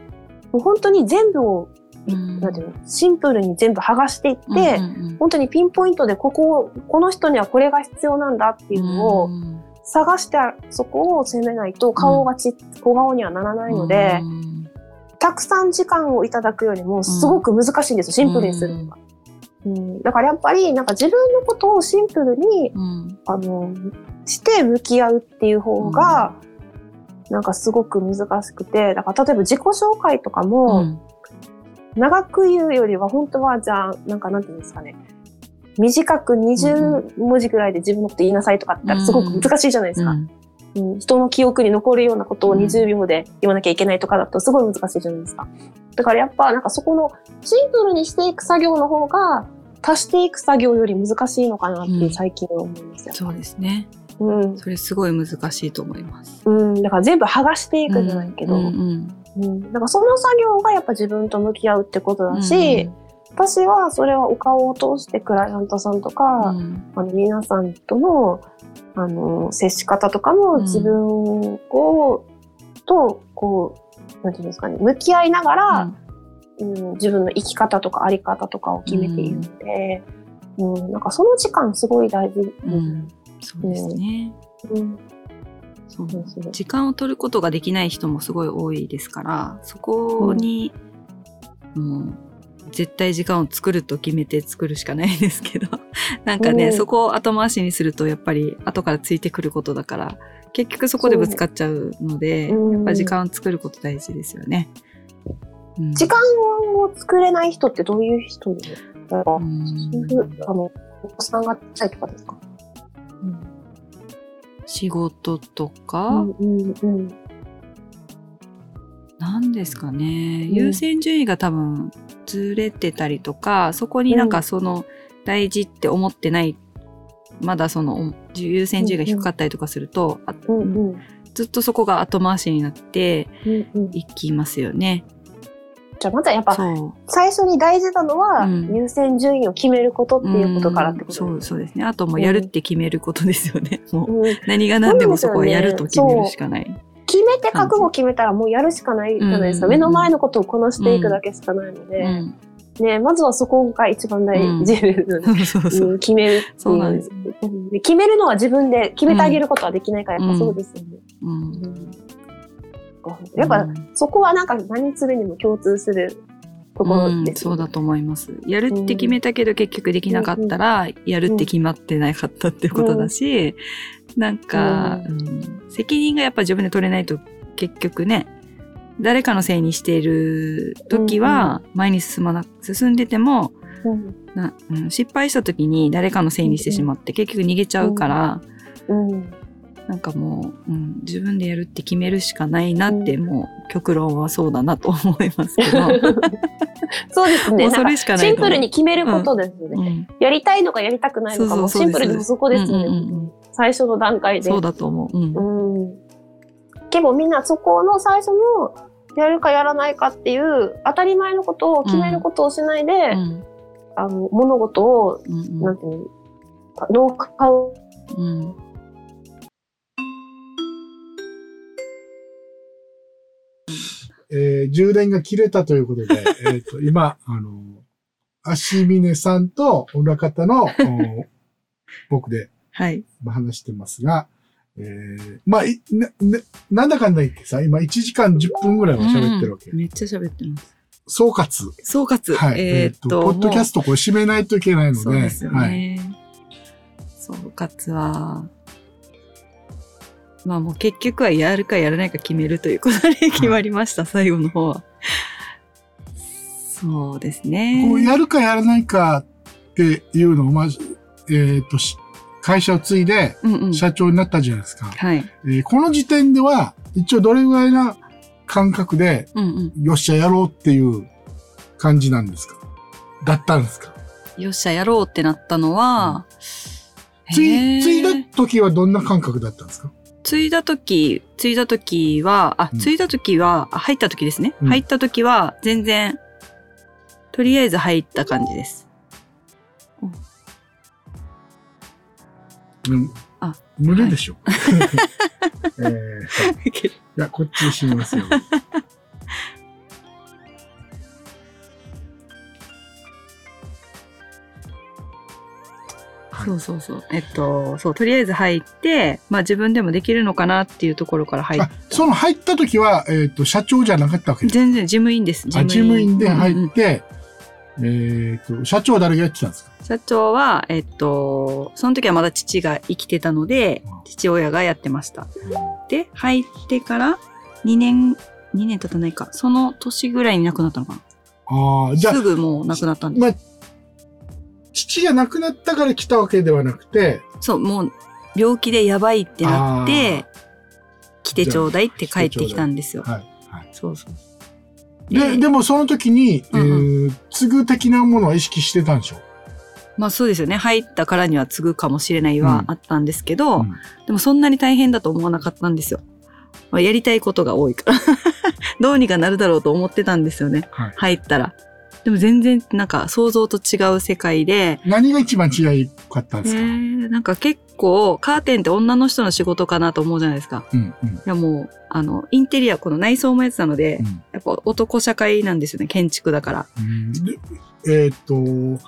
もう本当に全部を、うんなんていうの、シンプルに全部剥がしていって、うんうん本当にピンポイントでここを、この人にはこれが必要なんだっていうのをうん探して、そこを攻めないと顔がち、小顔にはならないので、うんたくさん時間をいただくよりもすごく難しいんですよ、シンプルにするのが。うん、だからやっぱりなんか自分のことをシンプルにうんあのして向き合うっていう方が、なんかすごく難しくてだから例えば自己紹介とかうも、ん。長く言うよりは本当はじゃあなんかなんていうんですかね。短く20文字ぐらいで自分のこと言いなさいとかって言ったらすごく難しいじゃないですか、うん人の記憶に残るようなことをうん20秒で言わなきゃいけないとかだとすごい難しいじゃないですか。だからやっぱなんかそこのシンプルにしていく作業の方が足していく作業より難しいのかなって最近は思いますよ。そうですね。うん。それすごい難しいと思います。うん。だから全部剥がしていくじゃないけど、ううんんうんだからその作業がやっぱ自分と向き合うってことだし、私はそれはお顔を通してクライアントさんとか、うん。あの皆さんとのあの接し方とかもうん。自分を、とこうなんていうんですかね向き合いながら、うん。自分の生き方とかあり方とかを決めているので、うん。なんかその時間すごい大事。です。うんうん。そうですね。うんそう。時間を取ることができない人もすごい多いですから、そこに、もう、絶対時間を作ると決めて作るしかないですけど、なんかね、うんそこを後回しにすると、やっぱり後からついてくることだから、結局そこでぶつかっちゃうので、うん。やっぱ時間を作ること大事ですよね。うん。時間を作れない人ってどういう人でなんかうん。そういうあのお子さんが小さいとかですか、仕事とうか、んうんうん。なんですかね、ん。優先順位が多分ずれてたりとか、そこになんかその大事って思ってない、まだその優先順位が低かったりとかすると、あうんうんずっとそこが後回しになってうんうんいきますよね。じゃあまずはやっぱ。最初に大事なのは、うん優先順位を決めることっていうことからってことうんですそうそうですね。あともうやるって決めることですよね。もううん何が何でもそこはやると決めるしかない。決めて覚悟決めたらもうやるしかないじゃないですか。うん目の前のことをこなしていくだけしかないので、うん。ね、まずはそこが一番大事です、そう決めるっていう。そうなんですうんで決めるのは自分で決めてあげることはできないから、やっぱそうですよね。うん。うん。やっぱ、そこはなんか何するにも共通するところうんです、そうだと思います。やるって決めたけど結局できなかったら、やるって決まってなかったってことだし、なんか、ううん。責任がやっぱ自分で取れないと結局ね、誰かのせいにしている時は前に進まな、進んでても、うん。な、うん、失敗した時に誰かのせいにしてしまって、結局逃げちゃうから、うん。なんかもう、うん、自分でやるって決めるしかないなって、もう極論はそうだなと思いますけど。そうですね。もうそれしかないシンプルに決めることですよね。うん。やりたいのかやりたくないのかもシンプルにそこですよね。うんうんうん最初の段階で。そうだと思う。うん。うん。結構みんなそこの最初のやるかやらないかっていう当たり前のことを決めることをしないで、うん。あの物事を、うんなんていうの、ノウハウうん。えー充電が切れたということで、えっと、今、あの、足峰さんと裏方の、お僕ではい。まあ話してますが、えー、まあ、いな、ななんだかんだ言ってさ、今1時間10分ぐらいは喋ってるわけ。うんめっちゃ喋ってます。総括。総括。はい。えーっと、ポッドキャストこれ締めないといけないので、そうですよはい。ね。総括は、まあもう結局はやるかやらないか決めるということで決まりました、最後の方は。そうですね。こうやるかやらないかっていうのを、まず、えっ、と、し会社を継いでうんうん。社長になったじゃないですか。はい。えーこの時点では、一応どれぐらいな感覚で、うんうん。よっしゃやろうっていう感じなんですか？だったんですか？よっしゃ、やろうってなったのは、継へーい、継いだ時はどんな感覚だったんですか？継いだ時、継いだ時は、あ、うん継いだ時は、あ入った時ですね。うん入った時は、全然、とりあえず入った感じです。うん。あ無理でしょ。えー いや、こっちにしますよ。は いそうそうそう。えっと、そう、とりあえず入って、まあ自分でもできるのかなっていうところから入っあ、その入った時は、えっ、と、社長じゃなかったわけです全然事務員です。あ事務員で入うんうんって、えっ、と、社長は誰がやってたんですか？社長は、えっと、その時はまだ父が生きてたのでうん、父親がやってました。で、入ってから2年、2年経たないか。その年ぐらいに亡くなったのかああ、な。じゃあす、ぐもう亡くなったんです。まあ、父が亡くなったから来たわけではなくて、そう、もう病気でやばいってなって、来てちょうだいって帰ってきたんですよ。はい。はい。そうそう。で、でもその時に、うんえー、継ぐ的なものは意識してたんでしょまあそうですよね。入ったからには継ぐかもしれないはうんあったんですけど、うんでもそんなに大変だと思わなかったんですよ。まあ、やりたいことが多いから。どうにかなるだろうと思ってたんですよね。はい。入ったら。でも全然なんか想像と違う世界で、何が一番違いかったんえですか、ー、なんか結構カーテンって女の人の仕事かなと思うじゃないですか。うん、うん。いやもう、あの、インテリア、この内装もやってたので、うんやっぱ男社会なんですよね。建築だから。えーっと、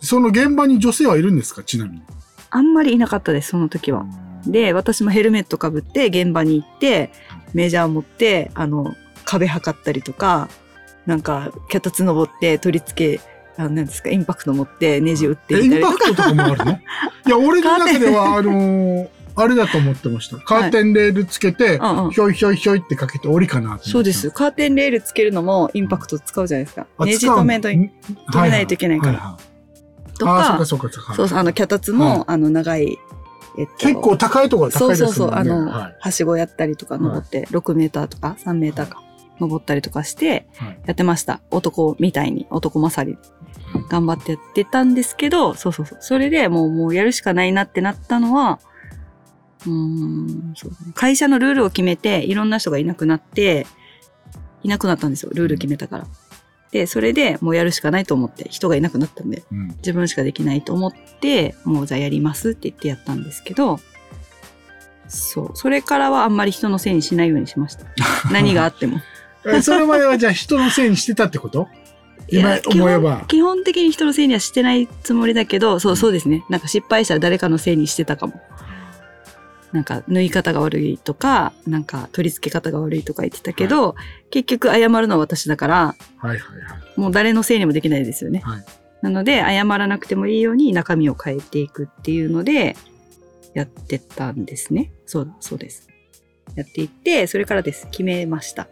その現場に女性はいるんですか？ちなみに。あんまりいなかったです、その時は。で、私もヘルメットかぶって現場に行って、メジャー持って、あの、壁測ったりとか、なんか、脚立登って取り付け、あなんですか、インパクト持ってネジ打ってみたりとか。パクトとかもあるの？いや、俺の中では、あのーあれだと思ってました。カーテンレールつけて、うんうんひょいひょいひょいってかけて折りかなそうです。。カーテンレールつけるのもインパクト使うじゃないですか。あネジ止めと、ん止めないといけないからははとか、そうかそうかそうか。そうそう、あの、脚立も、はいあの、長い、えっと、結構高いところは高いですもんね。そうそうそう、あの、はいはしごやったりとか登って、6メーターとか3メーターか、登ったりとかして、はいやってました。男みたいに、男勝り。頑張ってやってたんですけど、そうそうそう。それでもう、もうやるしかないなってなったのは、うーん、そうだね会社のルールを決めて、いろんな人がいなくなって、いなくなったんですよ。ルール決めたから。で、それでもうやるしかないと思って、人がいなくなったんで、うん自分しかできないと思って、もうじゃあやりますって言ってやったんですけど、そう。それからはあんまり人のせいにしないようにしました。何があっても。えそれまではじゃあ人のせいにしてたってこと？今思えば。基本的に人のせいにはしてないつもりだけど、そうそうですね。なんか失敗したら誰かのせいにしてたかも。なんか縫い方が悪いとか、なんか取り付け方が悪いとか言ってたけど、結局謝るのは私だから、はいはいはい。もう誰のせいにもできないですよね。はいなので、謝らなくてもいいように中身を変えていくっていうので、やってたんですね。そうだ、そうです。やっていって、それからです。決めました。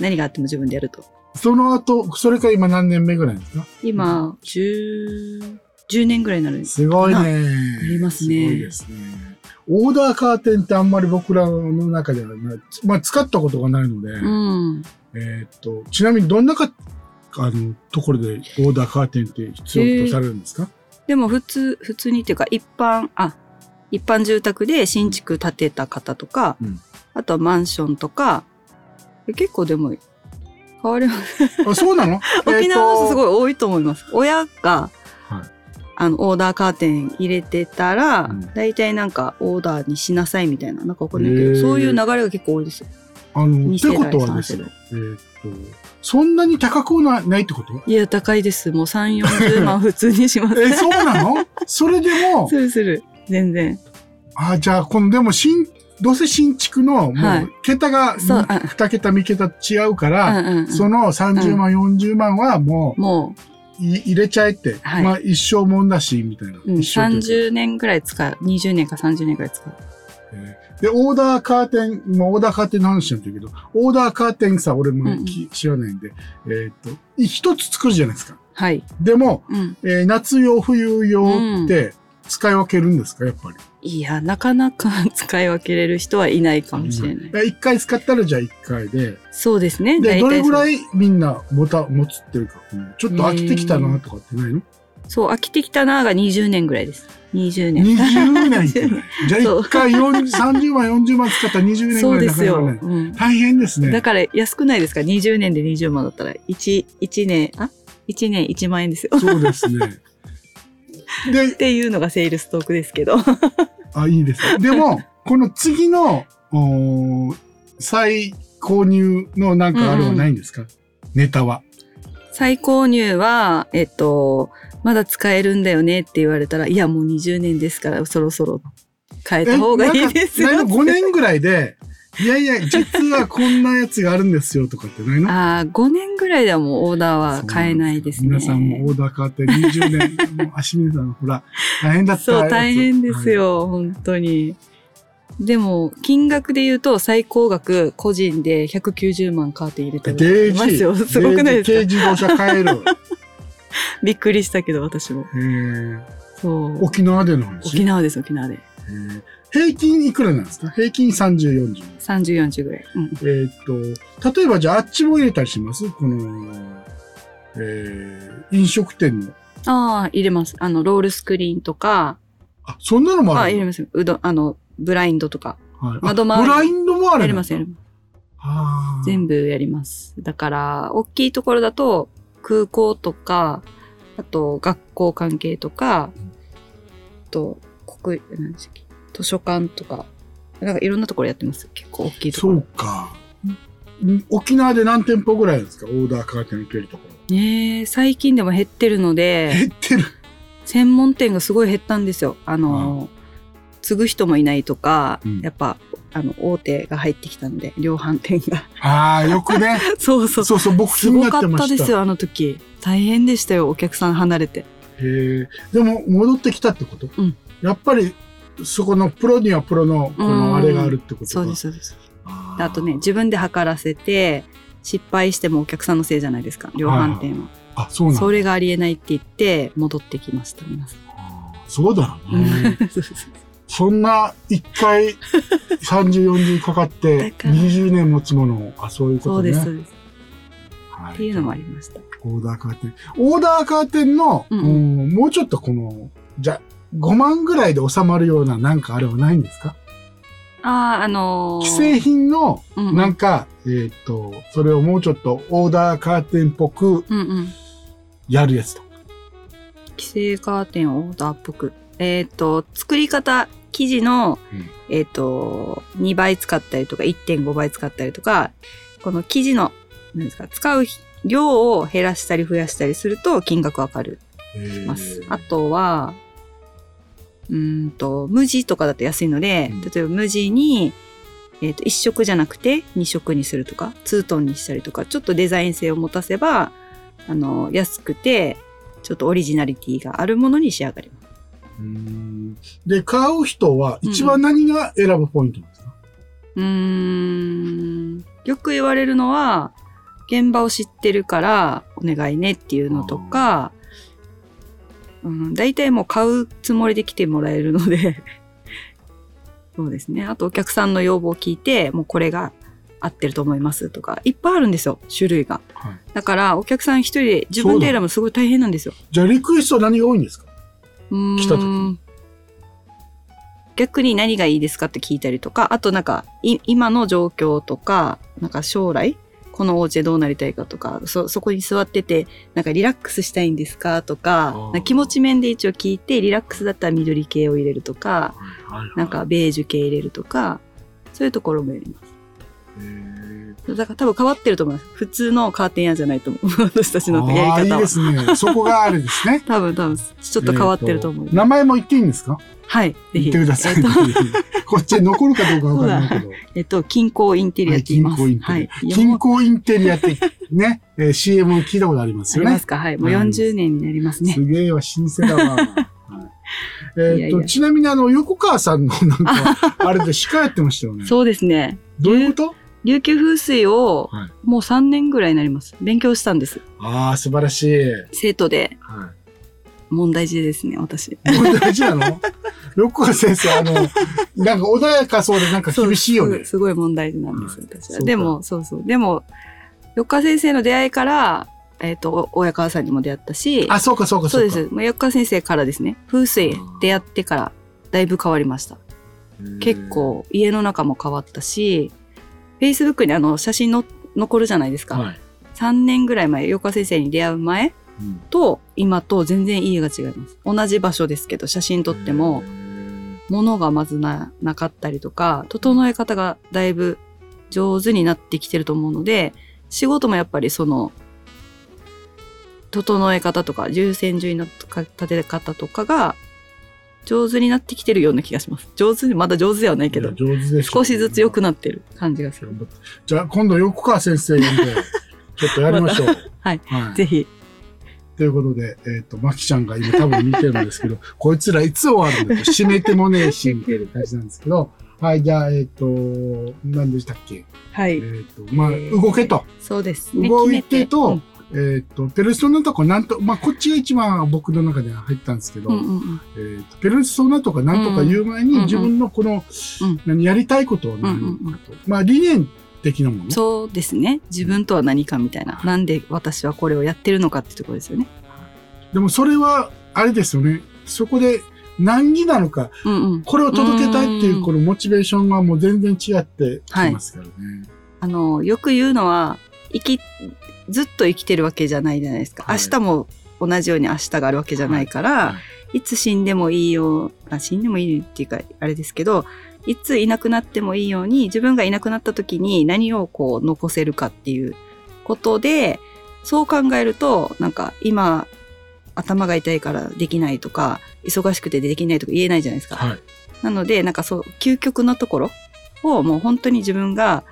はい何があっても自分でやると。その後、それから今何年目ぐらいですか？今、10、10年ぐらいになるんです。すごいね。ありますねすごいですね。オーダーカーテンってあんまり僕らの中ではな、まあ、使ったことがないので、うん。えーっと、ちなみにどんなか、あの、ところでオーダーカーテンって必要とされるんですか、でも普通、普通にっていうか、一般、あ、一般住宅で新築建てた方とか、うんあとはマンションとか、結構でも、変わります。あ、そうなの？沖縄の人すい。ごい多いと思います。親が、はいあの、オーダーカーテン入れてたら、うん大体なんかオーダーにしなさいみたいな、なんかわかんないけど、そういう流れが結構多いですよ。あの、二世代ってことはですね、えーっと、そんなに高くはないってこと？いや、高いです。もう3、40万普通にします。え、そうなの？それでも？す、るする。全然。あ、じゃあ、この、でも、新、どうせ新築の、もはい。う桁がそうあ2桁、3桁違うかうんら、その30万、40万はももう。い入れちゃえって、はい。まあ一生もんだし、みたいな。う、うん、一生というか。30年ぐらい使う。20年か30年ぐらい使う。えー。で、オーダーカーテン、もうオーダーカーテンの話なんだけど、オーダーカーテンさ、俺もうんき知らないんで、えーっと、一つ作るじゃないですか。はい。でも、うん。えー夏用、冬用って使い分けるんですか、やっぱり？いや、なかなか 使い分けれる人はいないかもしれない。いや一回使ったらじゃあ一回で、そうですね。で、どれぐらそういみんな持た、持つっていうか、うんちょっと飽きてきたなとかってないの？そう、飽きてきたなが20年ぐらいです。20年。?20 年。じゃあそう一回40 30万、40万使ったら20年そぐらいうですよ。だからね。うん。大変ですね。だから安くないですか ?20 年で20万だったら、1、1年、あ ?1 年1万円ですよ。そうですね。で っ、ていうのがセールストークですけど。あ、いいですね。でも、この次の、おー再購入のなんかあれはないんですか、ネタは。再購入は、えっと、まだ使えるんだよねって言われたら、いや、もう20年ですから、そろそろ変えた方がいいですよ。なんか5年ぐらいで、いやいや、実はこんなやつがあるんですよとかってないの？ああ、5年ぐらいではもうオーダーは買えないですね。皆さんもオーダー変わって20年、もう足峰さん、ほら、大変だったそう、大変です。よ、本当に。でも、金額で言うと、最高額、個人で190万カーテン入れて。いますよ。すごくないですか？軽自動車買える。びっくりしたけど、私も。そう。沖縄での話？沖縄です、沖縄で。平均いくらなんですか？平均30、40。30、40ぐらい。うん。えーっと、例えばじゃああっちも入れたりします？この、えー、飲食店の。ああ、入れます。あの、ロールスクリーンとか、あ、そんなのもああるの入れます。うどん、あの、ブラインドとか。はい、あ窓周りブラインドもあるやります、やりる。ます。全部やります。だから、大きいところだと、空港とか、あと、学校関係とか、あと、国、何でしたっけ、図書館とか、なんかいろんなところやってます。結構大きいところ。そうか。ん沖縄で何店舗ぐらいですか？オーダーカーテン受けるところ。ねえ最近でも減ってるので、減ってる。専門店がすごい減ったんですよ。あの、継ぐ人もいないとか、うんやっぱ、あの、大手が入ってきたので、量販店が。ああ、よくね。そうそう。そうそう、僕気すにごかっ。たですよ、あの時。大変でしたよ、お客さん離れて。へえ。でも、戻ってきたってこと、うんやっぱり、そこのプロにはプロの、このあれがあるってことかそうです、そうです。あとね、自分で測らせて、失敗してもお客さんのせいじゃないですか、量販店は。あ、そうなんだそれがありえないって言って、戻ってきました、皆さん。そうだよね。そんな、一回、30、40かかってだ、から20年持つものを、あ、そういうことね。そうです、そうです。はいっていうのもありました。オーダーカーテン。オーダーカーテンの、うんうんもうちょっとこの、じゃ、5万ぐらいで収まるようななんかあれはないんですか？ああ、あのー既製品の、うんうんなんか、えーっと、それをもうちょっとオーダーカーテンっぽくうんうん。やるやつとか。規制カーテンオーダーっぽく。えっ、と、作り方、生地の、うんえっ、と、2倍使ったりとか、1.5倍使ったりとか、この生地の、何ですか、使う量を減らしたり増やしたりすると金額わかるます。あとは、うーんと、無地とかだと安いので、うん。例えば無地に、えっ、と、1色じゃなくて2色にするとか、ツートンにしたりとか、ちょっとデザイン性を持たせば、あの、安くて、ちょっとオリジナリティがあるものに仕上がります。うん。で、買う人は一番何が選ぶポイントなんですか、うーん、よく言われるのは、現場を知ってるからお願いねっていうのとか、うん、大体もう買うつもりで来てもらえるので、そうですね。あとお客さんの要望を聞いて、もうこれが合ってると思いますとか、いっぱいあるんですよ、種類が。はい。だからお客さん一人で自分で選ぶのすごい大変なんですよ。じゃあリクエストは何が多いんですか？来た時。逆に何がいいですかって聞いたりとか、あとなんか、い今の状況とか、なんか将来、このお家でどうなりたいかとか、そ、そこに座ってて、なんかリラックスしたいんですか？とか気持ち面で一応聞いて、リラックスだったら緑系を入れるとか、なんかベージュ系入れるとか、そういうところもやります。だから多分変わってると思います。普通のカーテン屋じゃないと思う。私たちのやり方は。いいですね。そこがあれですね。多分多分、ちょっと変わってると思う。えー名前も言っていいんですか？はい。ぜ言っひ。てください。えっと、こっちに残るかどうかわからないけど。えっと、近郊インテリアって言います。はい近郊インテリアはい。近郊インテリアってね、えー CM 聞いたことありますよねあります。か？はい。もう40年になりますね。すげえわ、新鮮だわ。はいえーっとちなみにあの、横川さんのなんか、あれで司会やってましたよね。そうですね。どういうこと？琉球風水をはいもう3年ぐらいになります。勉強したんです。ああ、素晴らしい。生徒では問題児ですね、私。い。これ大事なの？横川先生、あの、なんか穏やかそうでなんか厳しいよねす。すごい問題児なんです、はい私は。でも、そうそう。でも、四日先生の出会いから、えっ、と、親川さんにも出会ったし、あ、そうかそうかかそうです。四日先生からですね、風水出会ってからだいぶ変わりました。結。構家の中も変わったし、Facebook にあの写真の残るじゃないですか。はい。3年ぐらい前、横川先生に出会う前うんと今と全然家が違います。同じ場所ですけど、写真撮っても、物がまずな、なかったりとか、整え方がだいぶ上手になってきてると思うので、仕事もやっぱりその、整え方とか、重線順位の立て方とかが、上手になってきてるような気がします。上手に、まだ上手ではないけど上手です。少しずつ良くなってる感じがする。じゃあ、今度横川先生呼んで、ちょっとやりましょう。はい。はい。ぜひ。ということで、えっ、と、マキちゃんが今多分見てるんですけど、こいつらいつ終わるんだと、閉めてもねえし、みたいな感じなんですけど、はい、じゃあ、えっ、と、何でしたっけ？えっ、はい。と、まあ、えー動けと。そうですね。動いてと、うん。えっ、と、ペルソナとかなんと、まあ、こっちが一番僕の中では入ったんですけど、うんうんうん。えっ、と、ペルソナとかなんとか言う前に、うん自分のこの、うん。何やりたいことを何かと。まあ、理念的なもの？そうですね。自分とは何かみたいな。なんで私はこれをやってるのかってところですよね。でもそれは、あれですよね。そこで何になのか、うんうん。これを届けたいっていうう、んこのモチベーションはもう全然違ってきますからね。あの、よく言うのは、生き、ずっと生きてるわけじゃないじゃないですか。はい明日も同じように明日があるわけじゃないから、はいい、つ死んでもいいよあ、死んでもいいっていうか、あれですけど、いついなくなってもいいように、自分がいなくなった時に何をこう残せるかっていうことで、そう考えると、なんか今、頭が痛いからできないとか、忙しくてできないとか言えないじゃないですか。はい。なので、なんかそう、究極のところをもう本当に自分が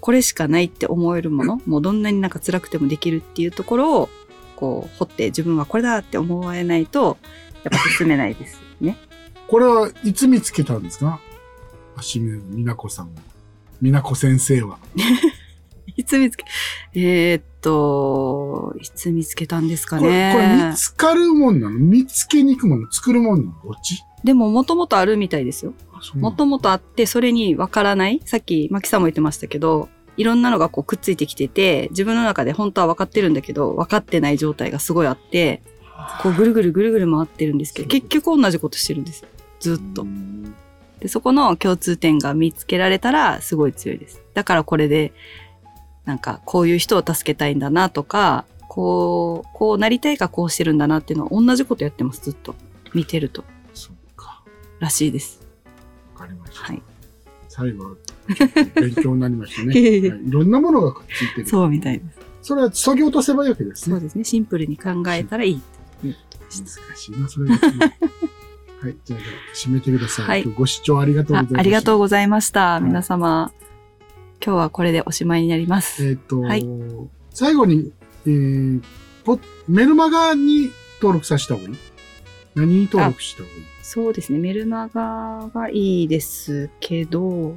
これしかないって思えるもの、もうどんなになんか辛くてもできるっていうところを、こう、掘って自分はこれだって思えないと、やっぱ進めないですね。これはいつ見つけたんですか？清水美奈子さんは。美奈子先生は。いつ見つけ、えーっと、いつ見つけたんですかこれ、これね見。つかるもんなの？見つけに行くもの？作るもんなの？どっち？でも、もともとあるみたいですよ。もともとあって、それにわからない？さっき、マキさんも言ってましたけど、いろんなのがこうくっついてきてて、自分の中で本当は分かってるんだけど、分かってない状態がすごいあって、こうぐるぐるぐるぐる回ってるんですけど、結局同じことしてるんですよ。ずっとう。んで、そこの共通点が見つけられたらすごい強いです。だからこれで、なんかこういう人を助けたいんだなとか、こう、こうなりたいかこうしてるんだなっていうのを同じことやってます、ずっと。見てると。そうか。らしいです。わかりました。はい。最後勉強になりましたね。はいいろんなものがくっついてる。そうみたいです。それは削ぎ落とせばいいわけですね。そうですね。シンプルに考えたらいいっていうことでした。難しいな、それが。はい。じゃあ、締めてください。はいご視聴ありがとうございました。あありがとうう。ございました。い皆様、今日はこれでおしまいになります。えっ、と、はい最後に、えー、ポメルマガに登録させた方がいい何に登録した方がいいそうですね。メルマガがいいですけど、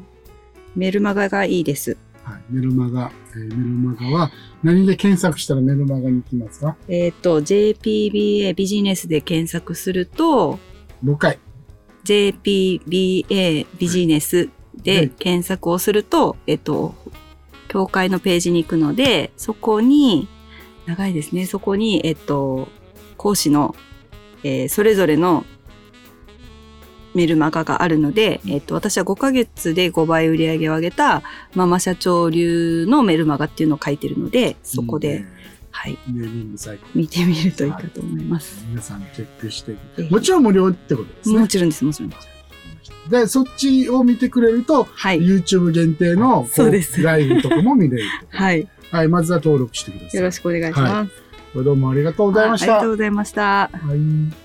メルマガがいいです。はい。メルマガ、えーメルマガは何で検索したらメルマガに行きますか？えっ、と、JPBA ビジネスで検索すると、?5 回。JPBA ビジネスで検索をすると、えっと、教会のページに行くので、そこに、長いですね、そこに、えっと、講師の、えーそれぞれのメルマガがあるので、えっと、私は5ヶ月で5倍売り上げを上げたママ社長流のメルマガっていうのを書いてるので、そこで、はい、ネーミングサイト。見てみるといいかと思います。皆さんチェックしてぜひもちろん無料ってことですね。もちろんです、もちろんです。で、そっちを見てくれると、はい。YouTube 限定のこそうですライブとかも見れると。はい。はい、まずは登録してください。よろしくお願いします。どうもありがとうございました。あありがとうございました。はい